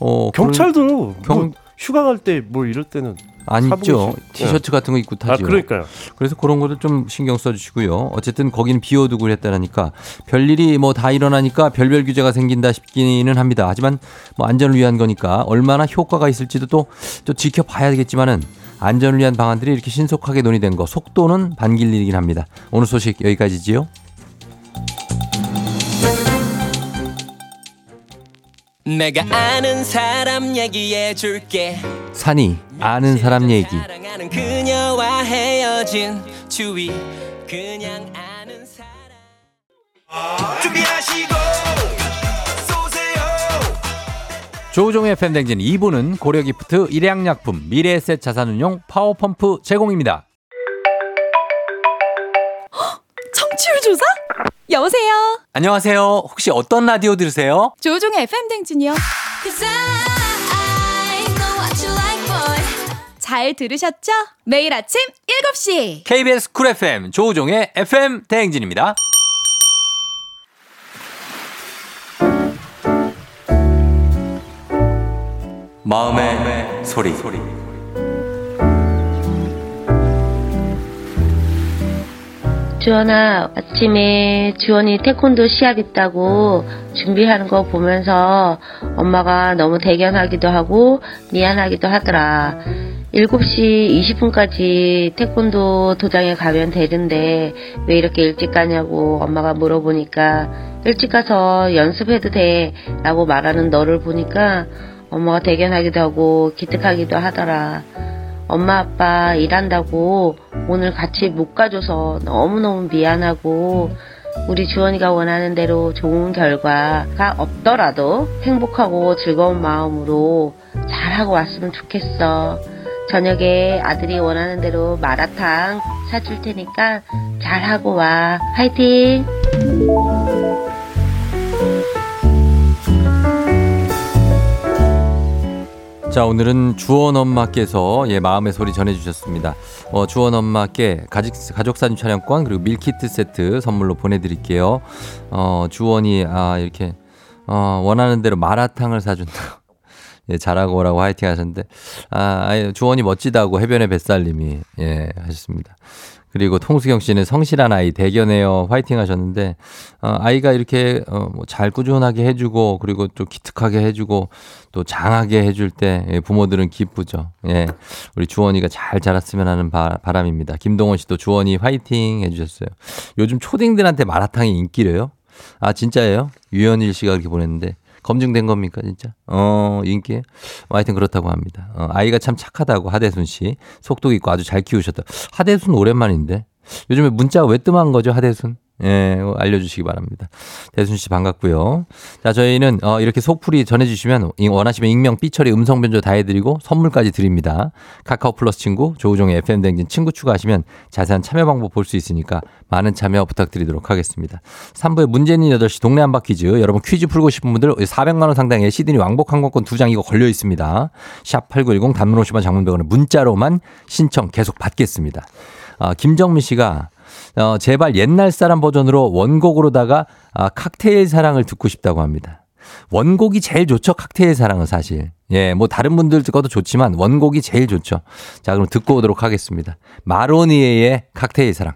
Speaker 1: 어,
Speaker 5: 경찰도
Speaker 1: 경-
Speaker 5: 뭐 휴가 갈 때 뭐 이럴 때는
Speaker 1: 안 입죠.
Speaker 5: 사복이죠.
Speaker 1: 티셔츠 같은 거 입고
Speaker 5: 아
Speaker 1: 타죠.
Speaker 5: 그러니까요.
Speaker 1: 그래서 그런 것들 좀 신경 써주시고요. 어쨌든 거기는 비워두고 그랬다니까 별일이 뭐 다 일어나니까 별별 규제가 생긴다 싶기는 합니다. 하지만 뭐 안전을 위한 거니까 얼마나 효과가 있을지도 또, 또 지켜봐야겠지만은 안전을 위한 방안들이 이렇게 신속하게 논의된 거 속도는 반길 일이긴 합니다. 오늘 소식 여기까지지요. 내가 아는 사람 얘기해 줄게. 산이 아는 사람 얘기. 그녀와 헤어진 주위 그냥 아는 사람. 준비하시고 조우종의 FM 댕진 2부는 고려기프트, 일양약품, 미래에셋 자산운용, 파워펌프 제공입니다.
Speaker 2: 여보세요?
Speaker 1: 안녕하세요. 혹시 어떤 라디오 들으세요?
Speaker 2: 조우종의 FM댕진이요. 잘 들으셨죠? 매일 아침 7시
Speaker 1: KBS 쿨 FM 조우종의 FM 대행진입니다. 마음의, 마음의 소리. 소리.
Speaker 6: 주원아, 아침에 주원이 태권도 시합 있다고 준비하는 거 보면서 엄마가 너무 대견하기도 하고 미안하기도 하더라. 7시 20분까지 태권도 도장에 가면 되는데 왜 이렇게 일찍 가냐고 엄마가 물어보니까 일찍 가서 연습해도 돼 라고 말하는 너를 보니까 엄마가 대견하기도 하고 기특하기도 하더라. 엄마 아빠 일한다고 오늘 같이 못 가줘서 너무너무 미안하고 우리 주원이가 원하는 대로 좋은 결과가 없더라도 행복하고 즐거운 마음으로 잘하고 왔으면 좋겠어. 저녁에 아들이 원하는 대로 마라탕 사줄 테니까 잘하고 와. 화이팅!
Speaker 1: 자, 오늘은 주원 엄마께서 예, 마음의 소리 전해주셨습니다. 어, 주원 엄마께 가족, 가족사진 촬영권 그리고 밀키트 세트 선물로 보내드릴게요. 어, 주원이, 아, 이렇게, 어, 원하는 대로 마라탕을 사준다. 예, 잘하고 오라고 화이팅 하셨는데, 아, 주원이 멋지다고 해변의 뱃살님이, 예, 하셨습니다. 그리고 통수경 씨는 성실한 아이 대견해요 화이팅 하셨는데 어, 아이가 이렇게 어, 뭐잘 꾸준하게 해주고 그리고 또 기특하게 해주고 또 장하게 해줄 때 예, 부모들은 기쁘죠. 예, 우리 주원이가 잘 자랐으면 하는 바, 바람입니다. 김동원 씨도 주원이 화이팅 해주셨어요. 요즘 초딩들한테 마라탕이 인기래요? 아 진짜예요? 유현일 씨가 그렇게 보냈는데 검증된 겁니까, 진짜? 어, 인기? 뭐 하여튼 그렇다고 합니다. 어, 아이가 참 착하다고 하대순 씨. 속도 있고 아주 잘 키우셨다. 하대순 오랜만인데. 요즘에 문자가 왜 뜸한 거죠, 하대순? 예, 알려주시기 바랍니다. 대순 씨 반갑고요. 자, 저희는 어, 이렇게 속풀이 전해주시면 원하시면 익명, 삐처리, 음성 변조 다 해드리고 선물까지 드립니다. 카카오 플러스 친구, 조우종의 FM 댕진 친구 추가하시면 자세한 참여 방법 볼 수 있으니까 많은 참여 부탁드리도록 하겠습니다. 3부에 문재인 8시 동네 한바 퀴즈. 여러분 퀴즈 풀고 싶은 분들 400만 원 상당의 시드니 왕복 항공권 두 장 이거 걸려 있습니다. 샵 8910 단문 50원 장문병원에 문자로만 신청 계속 받겠습니다. 아, 김정민 씨가 어, 제발 옛날 사람 버전으로 원곡으로다가 아, 칵테일 사랑을 듣고 싶다고 합니다. 원곡이 제일 좋죠. 칵테일 사랑은 사실. 예, 뭐 다른 분들 것도 좋지만 원곡이 제일 좋죠. 자, 그럼 듣고 오도록 하겠습니다. 마로니에의 칵테일 사랑.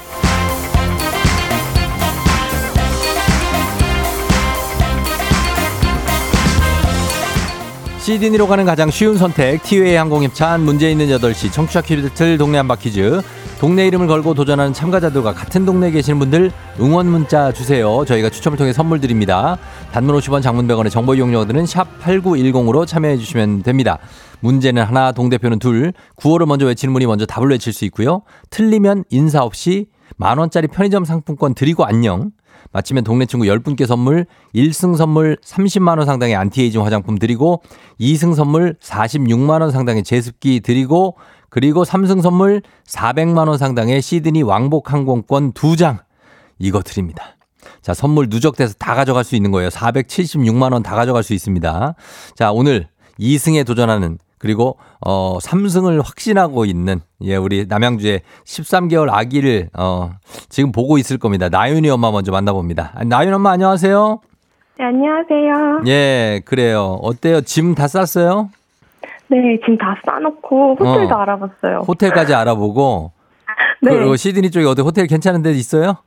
Speaker 1: 시드니로 가는 가장 쉬운 선택 티웨이 항공 협찬 문제 있는 8시 청취자 퀴즈 동네 한바 퀴즈 동네 이름을 걸고 도전하는 참가자들과 같은 동네에 계시는 분들 응원 문자 주세요. 저희가 추첨을 통해 선물 드립니다. 단문 50원 장문 100원의 정보 이용료들은 샵 8910으로 참여해 주시면 됩니다. 문제는 하나 동대표는 둘 구호를 먼저 외치는 분이 먼저 답을 외칠 수 있고요. 틀리면 인사 없이 만원짜리 편의점 상품권 드리고 안녕 마치면 동네 친구 10분께 선물, 1승 선물 30만원 상당의 안티에이징 화장품 드리고, 2승 선물 46만원 상당의 제습기 드리고, 그리고 3승 선물 400만 원 상당의 시드니 왕복 항공권 2장 이거 드립니다. 자, 선물 누적돼서 다 가져갈 수 있는 거예요. 476만 원 다 가져갈 수 있습니다. 자, 오늘 2승에 도전하는 그리고 어 3승을 확신하고 있는 예, 우리 남양주의 13개월 아기를 어 지금 보고 있을 겁니다. 나윤이 엄마 먼저 만나 봅니다. 나윤 엄마 안녕하세요.
Speaker 3: 네, 안녕하세요.
Speaker 1: 예, 그래요. 어때요? 짐 다 쌌어요?
Speaker 3: 네, 지금 다 싸놓고 호텔도
Speaker 1: 어.
Speaker 3: 알아봤어요.
Speaker 1: 호텔까지 알아보고
Speaker 3: 네,
Speaker 1: 그리고 시드니 쪽에 어디 호텔 괜찮은 데 있어요?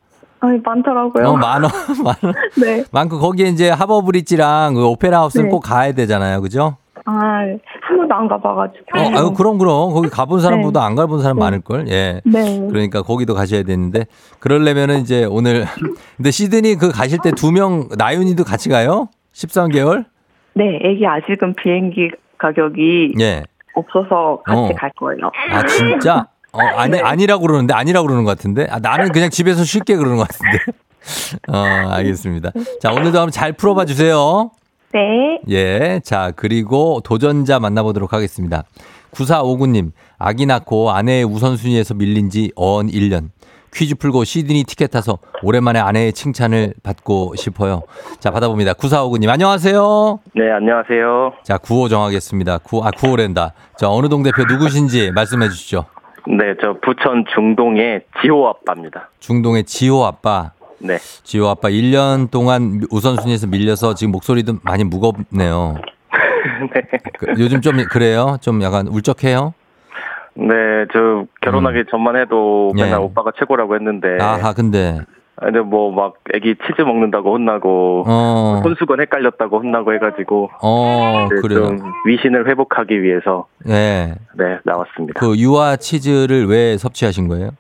Speaker 3: 아니, 많더라고요.
Speaker 1: 어, 많어. 많어.
Speaker 3: 네.
Speaker 1: 많고 거기에 이제 하버브리지랑 그 오페라 하우스는
Speaker 3: 네.
Speaker 1: 꼭 가야 되잖아요. 그죠?
Speaker 3: 아, 한 번도 안 가봐가지고.
Speaker 1: 어, 아유, 그럼 그럼 거기 가본 사람보다 안 가본 사람
Speaker 3: 네.
Speaker 1: 많을 걸. 예.
Speaker 3: 네.
Speaker 1: 그러니까 거기도 가셔야 되는데 그러려면은 이제 오늘 근데 시드니 그 가실 때 두 명 나윤이도 같이 가요? 13개월?
Speaker 3: 네, 애기 아직은 비행기 가격이
Speaker 1: 예.
Speaker 3: 없어서 같이
Speaker 1: 어.
Speaker 3: 갈 거예요.
Speaker 1: 아 진짜? 어 아니 아니라고 그러는데 아니라고 그러는 것 같은데. 아 나는 그냥 집에서 쉽게 그러는 것 같은데. 어 알겠습니다. 자 오늘도 한번 잘 풀어봐 주세요.
Speaker 3: 네.
Speaker 1: 예. 자, 그리고 도전자 만나보도록 하겠습니다. 9459님, 아기 낳고 아내의 우선순위에서 밀린 지 어언 1년. 퀴즈 풀고 시드니 티켓 타서 오랜만에 아내의 칭찬을 받고 싶어요. 자, 받아봅니다. 9459님, 안녕하세요.
Speaker 7: 네, 안녕하세요.
Speaker 1: 자, 9호 정하겠습니다. 9, 아, 9호랜다. 자, 어느 동 대표 누구신지 말씀해 주시죠.
Speaker 7: 네, 저 부천 중동의 지호 아빠입니다.
Speaker 1: 중동의 지호 아빠.
Speaker 7: 네.
Speaker 1: 지호 아빠 1년 동안 우선순위에서 밀려서 지금 목소리도 많이 무겁네요.
Speaker 7: 네.
Speaker 1: 그, 요즘 좀 그래요? 좀 약간 울적해요?
Speaker 7: 네, 저 결혼하기 전만 해도
Speaker 1: 예.
Speaker 7: 맨날 오빠가 최고라고 했는데.
Speaker 1: 아하, 근데,
Speaker 7: 근데 뭐 막 애기 치즈 먹는다고 혼나고
Speaker 1: 어,
Speaker 7: 혼수건 헷갈렸다고 혼나고 해가지고
Speaker 1: 어,
Speaker 7: 네,
Speaker 1: 그래요.
Speaker 7: 좀 위신을 회복하기 위해서
Speaker 1: 네.
Speaker 7: 네 나왔습니다.
Speaker 1: 그 유아 치즈를 왜 섭취하신 거예요?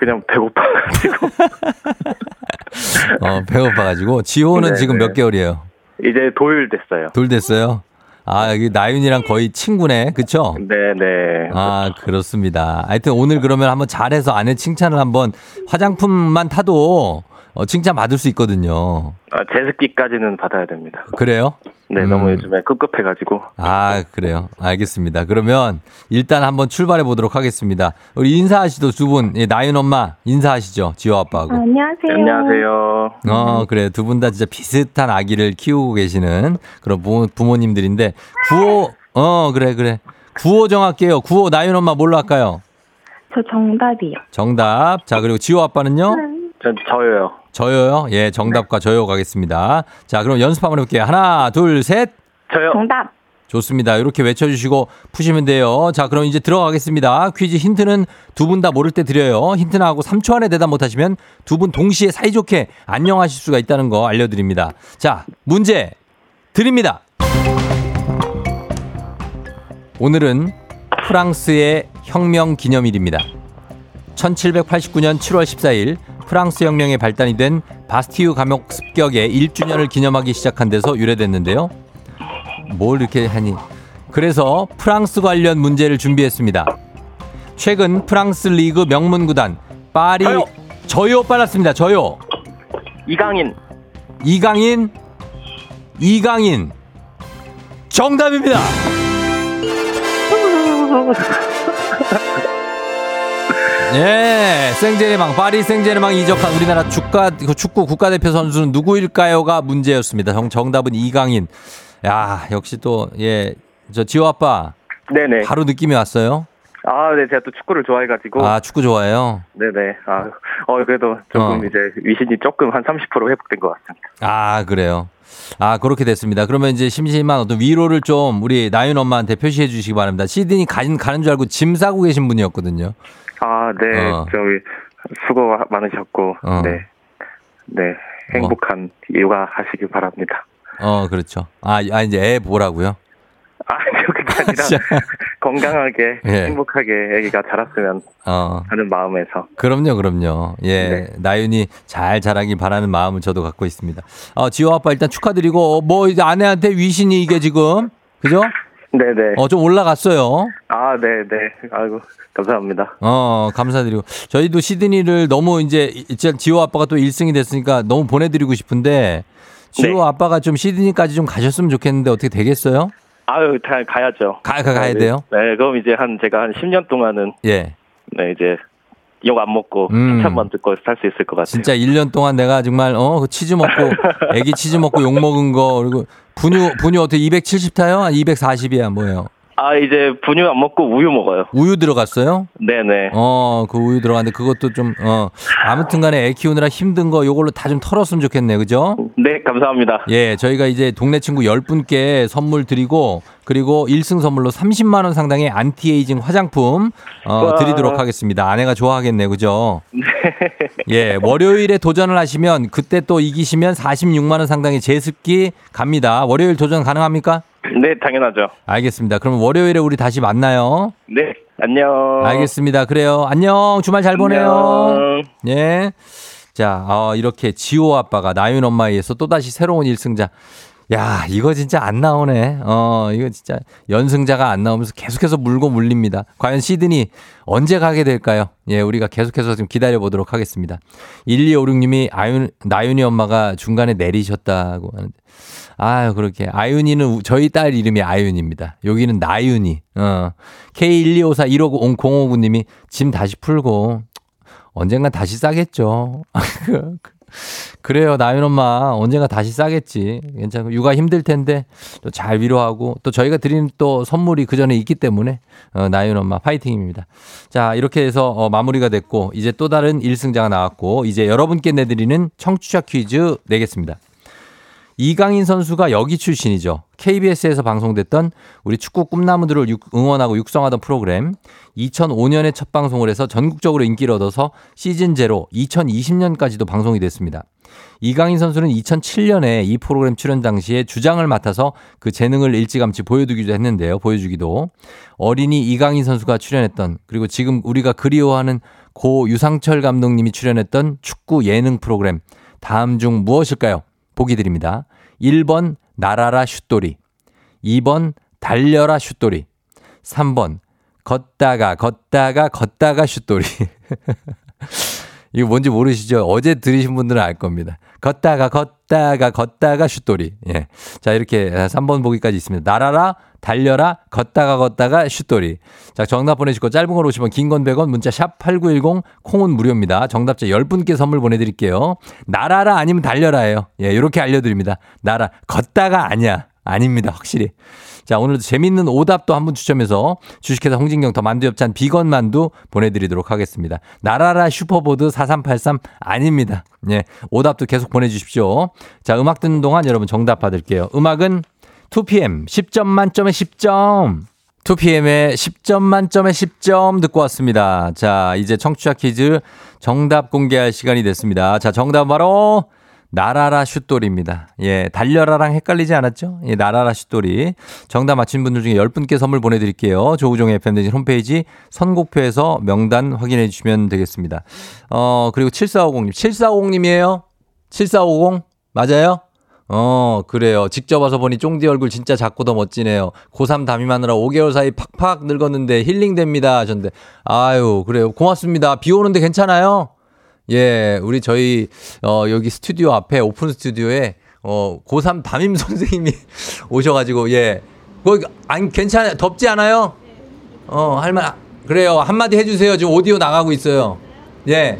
Speaker 7: 그냥 배고파가지고
Speaker 1: 어, 배고파가지고. 지호는
Speaker 7: 네,
Speaker 1: 지금
Speaker 7: 네.
Speaker 1: 몇 개월이에요?
Speaker 7: 이제 도일 됐어요.
Speaker 1: 돌 됐어요? 아, 여기 나윤이랑 거의 친구네. 그쵸?
Speaker 7: 네네.
Speaker 1: 아, 그렇습니다. 하여튼 오늘 그러면 한번 잘해서 아내 칭찬을 한번 화장품만 타도 어, 칭찬 받을 수 있거든요.
Speaker 7: 아, 제습기까지는 받아야 됩니다.
Speaker 1: 그래요?
Speaker 7: 네,
Speaker 1: 음.
Speaker 7: 너무 요즘에 급급해가지고
Speaker 1: 아, 그래요. 알겠습니다. 그러면 일단 한번 출발해 보도록 하겠습니다. 우리 인사하시죠, 두 분. 예, 나윤 엄마 인사하시죠. 지호 아빠하고.
Speaker 3: 안녕하세요.
Speaker 7: 안녕하세요.
Speaker 1: 어, 그래. 두 분 다 진짜 비슷한 아기를 키우고 계시는 그런 부모, 부모님들인데, 구호, 어, 그래, 그래. 구호 정할게요. 구호 나윤 엄마 뭘로 할까요?
Speaker 3: 저 정답이요.
Speaker 1: 정답. 자, 그리고 지호 아빠는요?
Speaker 7: 전 저요.
Speaker 1: 저요요? 예, 정답과 저요 가겠습니다. 자, 그럼 연습 한번 해볼게요. 하나, 둘, 셋.
Speaker 7: 저요.
Speaker 3: 정답.
Speaker 1: 좋습니다. 이렇게 외쳐주시고 푸시면 돼요. 자, 그럼 이제 들어가겠습니다. 퀴즈 힌트는 두 분 다 모를 때 드려요. 힌트 나 하고 3초 안에 대답 못하시면 두 분 동시에 사이좋게 안녕하실 수가 있다는 거 알려드립니다. 자, 문제 드립니다. 오늘은 프랑스의 혁명 기념일입니다. 1789년 7월 14일 프랑스 혁명의 발단이 된 바스티유 감옥 습격의 1주년을 기념하기 시작한 데서 유래됐는데요. 뭘 이렇게 하니? 그래서 프랑스 관련 문제를 준비했습니다. 최근 프랑스 리그 명문 구단 파리
Speaker 7: 저요.
Speaker 1: 저요 빨랐습니다. 저요.
Speaker 7: 이강인.
Speaker 1: 이강인 이강인 정답입니다. 예, 생제르맹 파리 생제르맹 이적한 우리나라 축가 그 축구 국가대표 선수는 누구일까요가 문제였습니다. 정, 정답은 이강인. 야, 역시 또 예, 저 지호 아빠
Speaker 7: 네네.
Speaker 1: 바로 느낌이 왔어요.
Speaker 7: 아, 네, 제가 또 축구를 좋아해가지고.
Speaker 1: 아, 축구 좋아해요.
Speaker 7: 네네. 아, 어, 그래도 조금
Speaker 1: 어.
Speaker 7: 이제 위신이 조금 한 30% 회복된 것 같습니다.
Speaker 1: 아, 그래요. 아, 그렇게 됐습니다. 그러면 이제 심심한 어떤 위로를 좀 우리 나윤 엄마한테 표시해 주시기 바랍니다. 시드니 가는, 가는 줄 알고 짐 싸고 계신 분이었거든요.
Speaker 7: 아, 네.
Speaker 1: 어.
Speaker 7: 저기 수고 많으셨고,
Speaker 1: 어.
Speaker 7: 네. 네. 행복한 육아 하시길 바랍니다.
Speaker 1: 어, 그렇죠. 아, 아 이제 애 보라고요?
Speaker 7: 아, 그게 아니라. 건강하게,
Speaker 1: 예.
Speaker 7: 행복하게 아기가 자랐으면
Speaker 1: 어.
Speaker 7: 하는 마음에서.
Speaker 1: 그럼요, 그럼요. 예.
Speaker 7: 네.
Speaker 1: 나윤이 잘 자라길 바라는 마음을 저도 갖고 있습니다. 어, 지호 아빠 일단 축하드리고, 뭐, 이제 아내한테 위신이 이게 지금, 그죠?
Speaker 7: 네네.
Speaker 1: 어, 좀 올라갔어요.
Speaker 7: 아, 네네. 아이고, 감사합니다.
Speaker 1: 어, 감사드리고. 저희도 시드니를 너무 이제, 이제 지호 아빠가 또 1승이 됐으니까 너무 보내드리고 싶은데, 지호
Speaker 7: 네.
Speaker 1: 아빠가 좀 시드니까지 좀 가셨으면 좋겠는데 어떻게 되겠어요?
Speaker 4: 아유, 다 가야죠.
Speaker 1: 가, 가, 가야
Speaker 4: 네,
Speaker 1: 돼요?
Speaker 4: 네, 그럼 이제 한 제가 한 10년 동안은
Speaker 1: 예.
Speaker 4: 네 이제 욕 안 먹고
Speaker 1: 음.
Speaker 4: 칭찬만 듣고 살 수 있을 것 같아요.
Speaker 1: 진짜 1년 동안 내가 정말 어, 그 치즈 먹고 애기 치즈 먹고 욕 먹은 거 그리고 분유 분유 어떻게 270 타요? 240이야 뭐예요?
Speaker 4: 아 이제 분유 안 먹고 우유 먹어요.
Speaker 1: 우유 들어갔어요?
Speaker 4: 네네.
Speaker 1: 어, 그 우유 들어갔는데 그것도 좀 어, 아무튼 간에 애 키우느라 힘든 거 요걸로 다 좀 털었으면 좋겠네요. 그죠?
Speaker 4: 네 감사합니다.
Speaker 1: 예, 저희가 이제 동네 친구 10분께 선물 드리고 그리고 1승 선물로 30만 원 상당의 안티에이징 화장품 어,
Speaker 4: 와.
Speaker 1: 드리도록 하겠습니다. 아내가 좋아하겠네요. 그죠? 예, 월요일에 도전을 하시면 그때 또 이기시면 46만 원 상당의 제습기 갑니다. 월요일 도전 가능합니까?
Speaker 4: 네 당연하죠.
Speaker 1: 알겠습니다. 그럼 월요일에 우리 다시 만나요.
Speaker 4: 네 안녕.
Speaker 1: 알겠습니다. 그래요. 안녕. 주말 잘 보내요.
Speaker 4: 안녕.
Speaker 1: 예. 자, 어, 이렇게 지호 아빠가 나윤 엄마에서 또다시 새로운 1승자. 야, 이거 진짜 안 나오네. 어, 이거 진짜 연승자가 안 나오면서 계속해서 물고 물립니다. 과연 시드니 언제 가게 될까요? 예, 우리가 계속해서 좀 기다려 보도록 하겠습니다. 1256님이 아윤, 나윤이 엄마가 중간에 내리셨다고 하는데. 아유, 그렇게. 아윤이는 우- 저희 딸 이름이 아윤입니다. 여기는 나윤이. 어. K124150059님이 짐 다시 풀고 언젠간 다시 싸겠죠. 그래요, 나윤 엄마. 언젠가 다시 싸겠지. 괜찮고. 육아 힘들 텐데 또 잘 위로하고 또 저희가 드리는 또 선물이 그 전에 있기 때문에 어, 나윤 엄마 파이팅입니다. 자, 이렇게 해서 어, 마무리가 됐고 이제 또 다른 1승자가 나왔고 이제 여러분께 내드리는 청취자 퀴즈 내겠습니다. 이강인 선수가 여기 출신이죠. KBS에서 방송됐던 우리 축구 꿈나무들을 육- 응원하고 육성하던 프로그램 2005년에 첫 방송을 해서 전국적으로 인기를 얻어서 시즌 제로 2020년까지도 방송이 됐습니다. 이강인 선수는 2007년에 이 프로그램 출연 당시에 주장을 맡아서 그 재능을 일찌감치 보여주기도 했는데요. 보여주기도. 어린이 이강인 선수가 출연했던 그리고 지금 우리가 그리워하는 고 유상철 감독님이 출연했던 축구 예능 프로그램 다음 중 무엇일까요? 보기 드립니다. 1번 나라라 슛돌이 2번 달려라 슛돌이 3번 걷다가 걷다가 걷다가 슛돌이 이거 뭔지 모르시죠? 어제 들으신 분들은 알 겁니다. 걷다가 걷다가 걷다가 슛돌이. 예. 자, 이렇게 3번 보기까지 있습니다. 날아라, 달려라, 걷다가 걷다가 슛돌이. 자, 정답 보내시고 짧은 걸 오시면 긴건 100원, 문자 샵 8910, 콩은 무료입니다. 정답자 10분께 선물 보내드릴게요. 날아라 아니면 달려라예요. 예, 이렇게 알려드립니다. 날아, 걷다가 아니야. 아닙니다. 확실히. 자, 오늘도 재밌는 오답도 한 분 추첨해서 주식회사 홍진경 더 만두엽찬 비건 만두 보내드리도록 하겠습니다. 나라라 슈퍼보드 4383 아닙니다. 예. 오답도 계속 보내주십시오. 자, 음악 듣는 동안 여러분 정답 받을게요. 음악은 2PM 10점 만점에 10점. 2PM의 10점 만점에 10점 듣고 왔습니다. 자, 이제 청취자 퀴즈 정답 공개할 시간이 됐습니다. 자, 정답 바로 나라라 슛돌입니다. 예, 달려라랑 헷갈리지 않았죠? 예, 나라라 슛돌이. 정답 맞힌 분들 중에 10분께 선물 보내드릴게요. 조우종의 FM대진 홈페이지 선곡표에서 명단 확인해 주시면 되겠습니다. 어, 그리고 7450님. 7450님이에요? 7450? 맞아요? 어, 그래요. 직접 와서 보니 쫑디 얼굴 진짜 작고 더 멋지네요. 고3 담임하느라 5개월 사이 팍팍 늙었는데 힐링됩니다. 하셨는데. 아유, 그래요. 고맙습니다. 비 오는데 괜찮아요? 예, 우리 저희, 어, 여기 스튜디오 앞에, 오픈 스튜디오에, 어, 고3 담임 선생님이 오셔 가지고, 예. 거기, 아니, 괜찮아요. 덥지 않아요? 어, 할만, 그래요. 한마디 해 주세요. 지금 오디오 나가고 있어요. 예.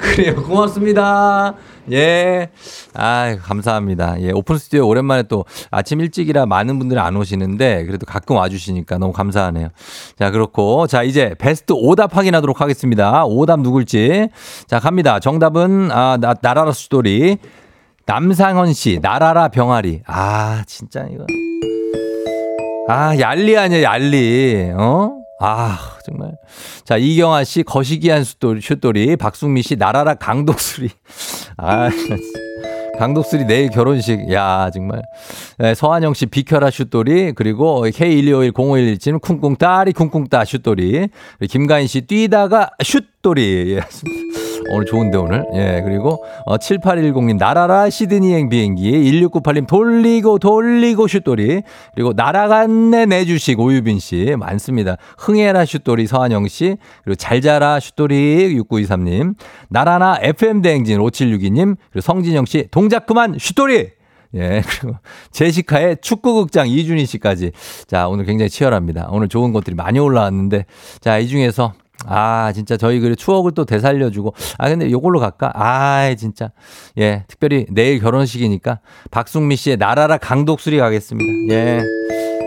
Speaker 1: 그래요. 고맙습니다. 예. 아, 감사합니다. 예. 오픈 스튜디오 오랜만에 또 아침 일찍이라 많은 분들이 안 오시는데 그래도 가끔 와 주시니까 너무 감사하네요. 자, 그렇고. 자, 이제 베스트 오답 확인하도록 하겠습니다. 오답 누굴지. 자, 갑니다. 정답은, 아, 나, 나라라 스토리. 남상헌 씨, 나라라 병아리. 아, 진짜 이거. 아, 얄리 아니야, 얄리. 어? 아, 정말. 자, 이경아 씨, 거시기한 슛돌이, 슛돌이. 박승미 씨, 나라라 강독수리. 아, 강독수리 내일 결혼식. 야, 정말. 네, 서한영 씨, 비켜라 슛돌이. 그리고 K12510511님, 쿵쿵 따리 쿵쿵 따 슛돌이. 김가인 씨, 뛰다가 슛돌이. 예. 오늘 좋은데 오늘. 예, 그리고 어 7810님 나라라 시드니행 비행기 1698님 돌리고 돌리고 슛돌이 그리고 날아갔네 내주식 오유빈 씨 많습니다. 흥해라 슛돌이 서한영 씨 그리고 잘자라 슛돌이 6923님 나라나 FM 대행진 5762님 그리고 성진영 씨 동작 그만 슛돌이 예, 그리고 제시카의 축구극장 이준희 씨까지. 자, 오늘 굉장히 치열합니다. 오늘 좋은 것들이 많이 올라왔는데, 자, 이 중에서 아, 진짜 저희 그 추억을 또 되살려주고. 아, 근데 요걸로 갈까? 아, 진짜. 예, 특별히 내일 결혼식이니까 박승미 씨의 나라라 강독수리 가겠습니다. 예.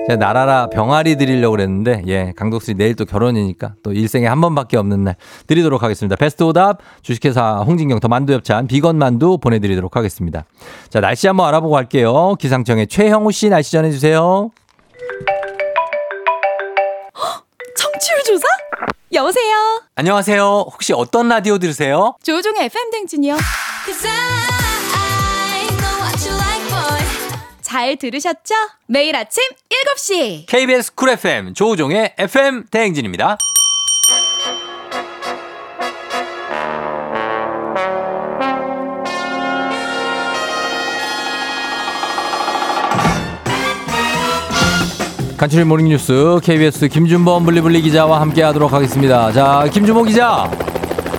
Speaker 1: 제가 나라라 병아리 드리려고 그랬는데, 예, 강독수리 내일 또 결혼이니까 또 일생에 한 번밖에 없는 날 드리도록 하겠습니다. 베스트 오답 주식회사 홍진경 더 만두 엽찬 비건 만두 보내드리도록 하겠습니다. 자, 날씨 한번 알아보고 갈게요. 기상청의 최형우 씨 날씨 전해주세요.
Speaker 2: 여보세요.
Speaker 1: 안녕하세요. 혹시 어떤 라디오 들으세요?
Speaker 2: 조종의 FM 댕진이요. 잘 들으셨죠? 매일 아침 7시.
Speaker 1: KBS 쿨 FM 조우종의 FM 대행진입니다. 간추린 모닝뉴스 KBS 김준범 블리블리 기자와 함께 하도록 하겠습니다. 자, 김준범 기자.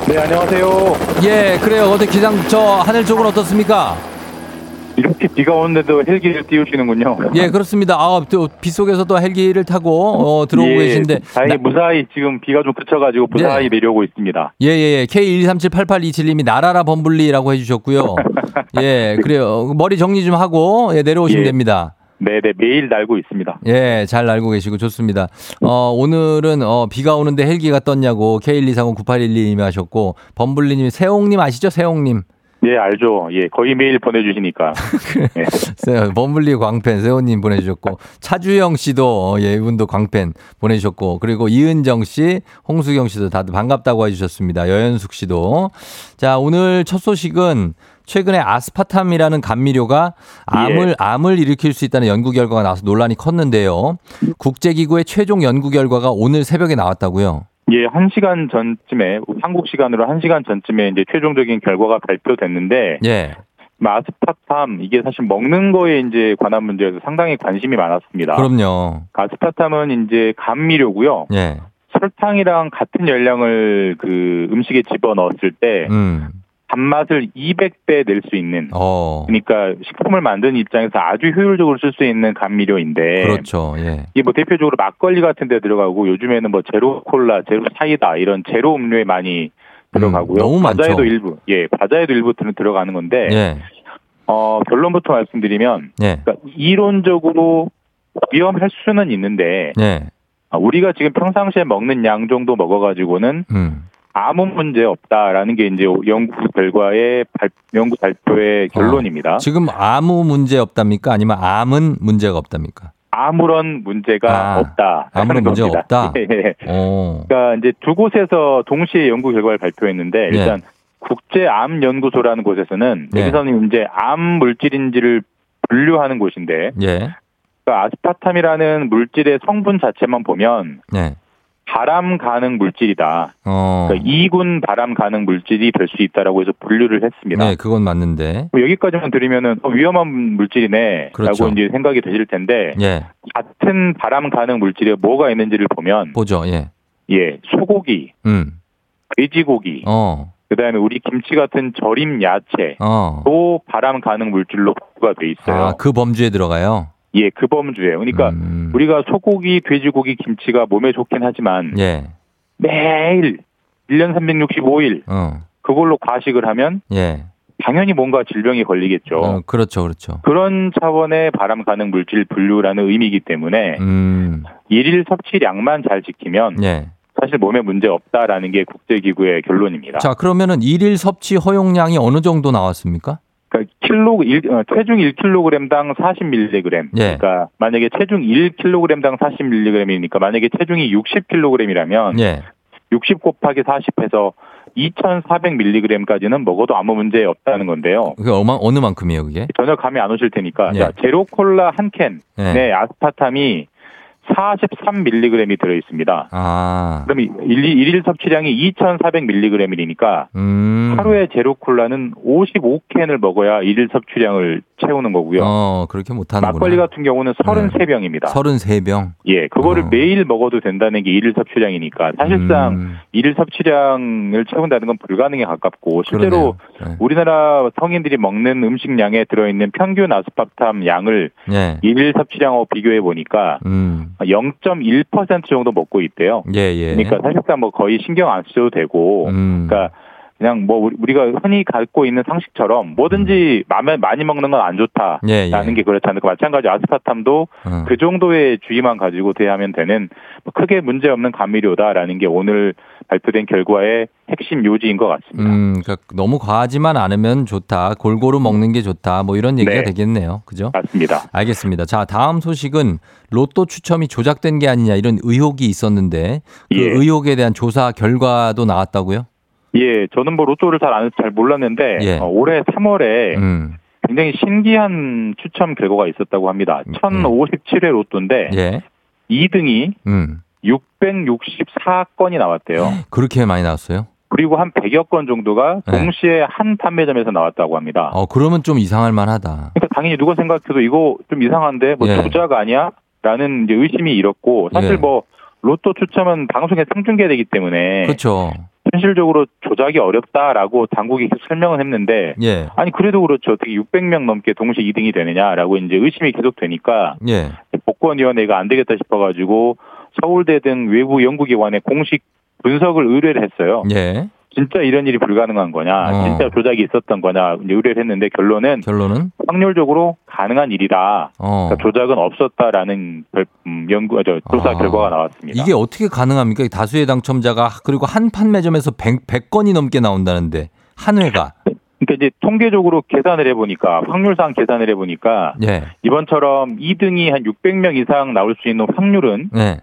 Speaker 4: 네, 안녕하세요.
Speaker 1: 예, 그래요. 어떻게 기상 저 하늘 쪽은 어떻습니까?
Speaker 4: 이렇게 비가 오는데도 헬기를 띄우시는군요.
Speaker 1: 예, 그렇습니다. 아, 또 빗속에서도 헬기를 타고 어, 들어오고
Speaker 4: 예,
Speaker 1: 계신데
Speaker 4: 다행히
Speaker 1: 나-
Speaker 4: 무사히 지금 비가 좀 그쳐가지고 무사히
Speaker 1: 네.
Speaker 4: 내려오고 있습니다.
Speaker 1: 예, 예, 예. K123788227님이 나라라 범블리라고 해주셨고요. 예, 그래요. 머리 정리 좀 하고 예, 내려오시면
Speaker 4: 예.
Speaker 1: 됩니다.
Speaker 4: 네네, 매일 날고 있습니다.
Speaker 1: 예, 잘 알고 계시고 좋습니다. 어, 오늘은 어, 비가 오는데 헬기가 떴냐고 K123098112님이 하셨고 범블리님이 세홍님 아시죠? 세홍님.
Speaker 4: 예, 알죠. 예, 거의 매일 보내주시니까. 예.
Speaker 1: 세- 범블리 광팬 세호님 보내주셨고 차주영 씨도 어, 예 이분도 광팬 보내주셨고 그리고 이은정 씨, 홍수경 씨도 다들 반갑다고 해주셨습니다. 여현숙 씨도 자 오늘 첫 소식은 최근에 아스파탐이라는 감미료가 암을 암을 일으킬 수 있다는 연구 결과가 나와서 논란이 컸는데요. 국제기구의 최종 연구 결과가 오늘 새벽에 나왔다고요.
Speaker 4: 예, 한 시간 전쯤에, 한국 시간으로 한 시간 전쯤에 이제 최종적인 결과가 발표됐는데,
Speaker 1: 예,
Speaker 4: 아스파탐, 이게 사실 먹는 거에 이제 관한 문제에서 상당히 관심이 많았습니다.
Speaker 1: 그럼요.
Speaker 4: 아스파탐은 이제 감미료고요.
Speaker 1: 예,
Speaker 4: 설탕이랑 같은 열량을 그 음식에 집어 넣었을 때
Speaker 1: 음,
Speaker 4: 단맛을 200배 낼 수 있는
Speaker 1: 어,
Speaker 4: 그러니까 식품을 만드는 입장에서 아주 효율적으로 쓸 수 있는 감미료인데
Speaker 1: 그렇죠. 예,
Speaker 4: 이게 뭐 대표적으로 막걸리 같은 데 들어가고 요즘에는 뭐 제로 콜라, 제로 사이다 이런 제로 음료에 많이 들어가고요.
Speaker 1: 음, 너무 많죠.
Speaker 4: 과자에도 일부 예, 과자에도 일부 들- 들어가는 건데
Speaker 1: 예,
Speaker 4: 어 결론부터 말씀드리면
Speaker 1: 예,
Speaker 4: 그러니까 이론적으로 위험할 수는 있는데
Speaker 1: 예,
Speaker 4: 아, 우리가 지금 평상시에 먹는 양 정도 먹어가지고는
Speaker 1: 음.
Speaker 4: 아무 문제 없다라는 게 이제 연구 결과의 발, 연구 발표의 결론입니다.
Speaker 1: 지금 아무 문제 없답니까? 아니면 암은 문제가 없답니까?
Speaker 4: 아무런 문제가
Speaker 1: 아,
Speaker 4: 없다.
Speaker 1: 아무런 문제가 없다?
Speaker 4: 예.
Speaker 1: 어.
Speaker 4: 그러니까 이제 두 곳에서 동시에 연구 결과를 발표했는데
Speaker 1: 예.
Speaker 4: 일단 국제암연구소라는 곳에서는
Speaker 1: 예.
Speaker 4: 여기서는 이제 암 물질인지를 분류하는 곳인데
Speaker 1: 예.
Speaker 4: 그러니까 아스파탐이라는 물질의 성분 자체만 보면
Speaker 1: 네.
Speaker 4: 발암 가능 물질이다.
Speaker 1: 어.
Speaker 4: 그러니까 이군 발암 가능 물질이 될 수 있다라고 해서 분류를 했습니다.
Speaker 1: 네, 그건 맞는데.
Speaker 4: 뭐 여기까지만 들으면은 어, 위험한 물질이네라고
Speaker 1: 그렇죠.
Speaker 4: 이제 생각이 드실 텐데
Speaker 1: 예.
Speaker 4: 같은 발암 가능 물질에 뭐가 있는지를 보면
Speaker 1: 보죠. 예.
Speaker 4: 예 소고기,
Speaker 1: 음.
Speaker 4: 돼지고기,
Speaker 1: 어.
Speaker 4: 그다음에 우리 김치 같은 절임 야채
Speaker 1: 어.
Speaker 4: 또 발암 가능 물질로 부가 돼 있어요.
Speaker 1: 아, 그 범주에 들어가요?
Speaker 4: 예, 그 범주예요. 그러니까
Speaker 1: 음.
Speaker 4: 우리가 소고기, 돼지고기, 김치가 몸에 좋긴 하지만
Speaker 1: 예.
Speaker 4: 매일 1년 365일
Speaker 1: 어.
Speaker 4: 그걸로 과식을 하면
Speaker 1: 예.
Speaker 4: 당연히 뭔가 질병이 걸리겠죠.
Speaker 1: 어, 그렇죠. 그렇죠.
Speaker 4: 그런 차원의 발암 가능 물질 분류라는 의미이기 때문에
Speaker 1: 음.
Speaker 4: 일일 섭취량만 잘 지키면
Speaker 1: 예.
Speaker 4: 사실 몸에 문제 없다라는 게 국제기구의 결론입니다.
Speaker 1: 자, 그러면은 일일 섭취 허용량이 어느 정도 나왔습니까?
Speaker 4: 그러니까 킬로 일, 어, 체중 1kg당 40mg.
Speaker 1: 예.
Speaker 4: 그러니까 만약에 체중 1kg당 40mg이니까 만약에 체중이 60kg이라면
Speaker 1: 예.
Speaker 4: 60 곱하기 40해서 2,400mg까지는 먹어도 아무 문제 없다는 건데요.
Speaker 1: 그게 어마, 어느 만큼이에요, 그게?
Speaker 4: 전혀 감이 안 오실 테니까
Speaker 1: 예.
Speaker 4: 자, 제로 콜라 한 캔에
Speaker 1: 예.
Speaker 4: 아스파탐이 43mg이 들어 있습니다.
Speaker 1: 아.
Speaker 4: 그럼 일- 일일 섭취량이 2,400mg이니까
Speaker 1: 음.
Speaker 4: 하루에 제로 콜라는 55캔을 먹어야 일일 섭취량을 채우는 거고요.
Speaker 1: 어, 그렇게 못 하는구나.
Speaker 4: 막걸리 같은 경우는 33병입니다.
Speaker 1: 33병.
Speaker 4: 예, 그거를
Speaker 1: 어.
Speaker 4: 매일 먹어도 된다는 게 일일 섭취량이니까 사실상
Speaker 1: 음,
Speaker 4: 일일 섭취량을 채운다는 건 불가능에 가깝고 실제로
Speaker 1: 그러네요.
Speaker 4: 우리나라 성인들이 먹는 음식량에 들어있는 평균 아스파탐 양을
Speaker 1: 예.
Speaker 4: 일일 섭취량하고 비교해 보니까
Speaker 1: 음.
Speaker 4: 0.1% 정도 먹고 있대요.
Speaker 1: 예, 예.
Speaker 4: 그러니까 사실상 뭐 거의 신경 안 쓰셔도 되고,
Speaker 1: 음.
Speaker 4: 그러니까 그냥 뭐 우리- 우리가 흔히 갖고 있는 상식처럼 뭐든지 맘에 많이 먹는 건 안 좋다라는
Speaker 1: 음. 예, 예.
Speaker 4: 게 그렇지 않을까. 마찬가지 아스파탐도
Speaker 1: 어.
Speaker 4: 그 정도의 주의만 가지고 대하면 되는 뭐 크게 문제 없는 감미료다라는 게 오늘 발표된 결과의 핵심 요지인 것 같습니다.
Speaker 1: 음, 그러니까 너무 과하지만 않으면 좋다. 골고루 먹는 게 좋다. 뭐 이런 얘기가
Speaker 4: 네.
Speaker 1: 되겠네요. 그죠?
Speaker 4: 맞습니다.
Speaker 1: 알겠습니다. 자, 다음 소식은 로또 추첨이 조작된 게 아니냐 이런 의혹이 있었는데 그
Speaker 4: 예.
Speaker 1: 의혹에 대한 조사 결과도 나왔다고요?
Speaker 4: 예, 저는 뭐 로또를 잘, 안, 잘 몰랐는데
Speaker 1: 예.
Speaker 4: 어, 올해 3월에
Speaker 1: 음.
Speaker 4: 굉장히 신기한 추첨 결과가 있었다고 합니다. 1057회 로또인데
Speaker 1: 예.
Speaker 4: 2등이
Speaker 1: 음.
Speaker 4: 664건이 나왔대요.
Speaker 1: 그렇게 많이 나왔어요?
Speaker 4: 그리고 한 100여 건 정도가
Speaker 1: 네.
Speaker 4: 동시에 한 판매점에서 나왔다고 합니다.
Speaker 1: 어, 그러면 좀 이상할 만하다.
Speaker 4: 그러니까 당연히 누가 생각해도 이거 좀 이상한데 뭐
Speaker 1: 예.
Speaker 4: 조작 아니야? 라는 이제 의심이 일었고 사실
Speaker 1: 예.
Speaker 4: 뭐 로또 추첨은 방송에 생중계되기 때문에
Speaker 1: 그렇죠.
Speaker 4: 현실적으로 조작이 어렵다라고 당국이 계속 설명을 했는데
Speaker 1: 예.
Speaker 4: 아니 그래도 그렇죠 어떻게 600명 넘게 동시에 2등이 되느냐라고 이제 의심이 계속 되니까
Speaker 1: 예.
Speaker 4: 복권위원회가 안 되겠다 싶어가지고 서울대 등 외부 연구기관에 공식 분석을 의뢰를 했어요.
Speaker 1: 예.
Speaker 4: 진짜 이런 일이 불가능한 거냐,
Speaker 1: 어.
Speaker 4: 진짜 조작이 있었던 거냐 이제 의뢰를 했는데 결론은
Speaker 1: 결론은
Speaker 4: 확률적으로 가능한 일이다.
Speaker 1: 어.
Speaker 4: 그러니까 조작은 없었다라는 별- 음, 연구, 저 조사
Speaker 1: 아.
Speaker 4: 결과가 나왔습니다.
Speaker 1: 이게 어떻게 가능합니까? 다수의 당첨자가 그리고 한 판매점에서 100, 100건이 넘게 나온다는데 한 회가
Speaker 4: 그러니까 이제 통계적으로 계산을 해보니까 확률상 계산을 해보니까
Speaker 1: 예.
Speaker 4: 이번처럼 2등이 한 600명 이상 나올 수 있는 확률은
Speaker 1: 네.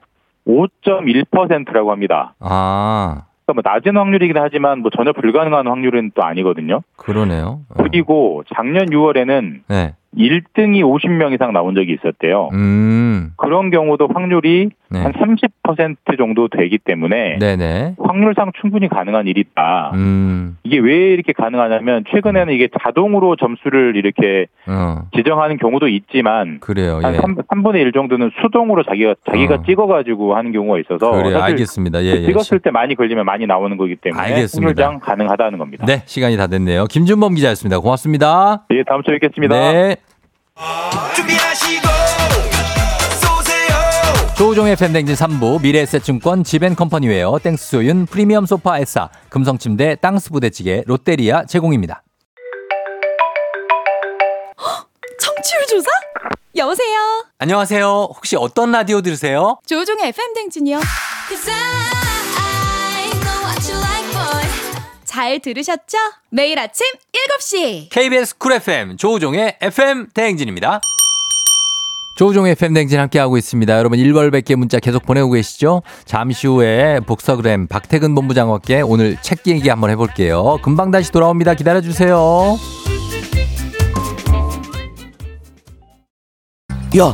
Speaker 4: 5.1%라고 합니다.
Speaker 1: 아,
Speaker 4: 그러니까 뭐 낮은 확률이긴 하지만 뭐 전혀 불가능한 확률은 또 아니거든요.
Speaker 1: 그러네요. 어.
Speaker 4: 그리고 작년 6월에는
Speaker 1: 네.
Speaker 4: 1등이 50명 이상 나온 적이 있었대요.
Speaker 1: 음.
Speaker 4: 그런 경우도 확률이
Speaker 1: 네.
Speaker 4: 한30% 정도 되기 때문에
Speaker 1: 네네.
Speaker 4: 확률상 충분히 가능한 일이다.
Speaker 1: 음.
Speaker 4: 이게 왜 이렇게 가능하냐면 최근에는 이게 자동으로 점수를 이렇게
Speaker 1: 어.
Speaker 4: 지정하는 경우도 있지만
Speaker 1: 그래요.
Speaker 4: 한
Speaker 1: 예.
Speaker 4: 3, 분의 1 정도는 수동으로 자기가 자기가
Speaker 1: 어.
Speaker 4: 찍어가지고 하는 경우가 있어서
Speaker 1: 그래요. 알겠습니다. 예, 예.
Speaker 4: 찍었을 때 많이 걸리면 많이 나오는 거기 때문에
Speaker 1: 알겠습니다.
Speaker 4: 확률상 가능하다는 겁니다.
Speaker 1: 네, 시간이 다 됐네요. 김준범 기자였습니다. 고맙습니다.
Speaker 4: 예, 다음 주에 뵙겠습니다.
Speaker 1: 네. 조우종의 팬댕진 3부 미래에셋증권 지벤컴퍼니웨어 땡스소윤 프리미엄 소파 에싸 금성침대 땅스 부대찌개 롯데리아 제공입니다.
Speaker 2: 청취율 조사? 여보세요?
Speaker 1: 안녕하세요. 혹시 어떤 라디오 들으세요?
Speaker 2: 조우종의 FM 대행진이요. 잘 들으셨죠? 매일 아침 7시.
Speaker 1: KBS 쿨 FM 조우종의 FM 대행진입니다. 조우종의 대행진 함께하고 있습니다. 여러분 1월 100개 문자 계속 보내고 계시죠? 잠시 후에 북스타그램 박태근 본부장과 오늘 책 얘기 한번 해볼게요. 금방 다시 돌아옵니다. 기다려주세요.
Speaker 8: 야,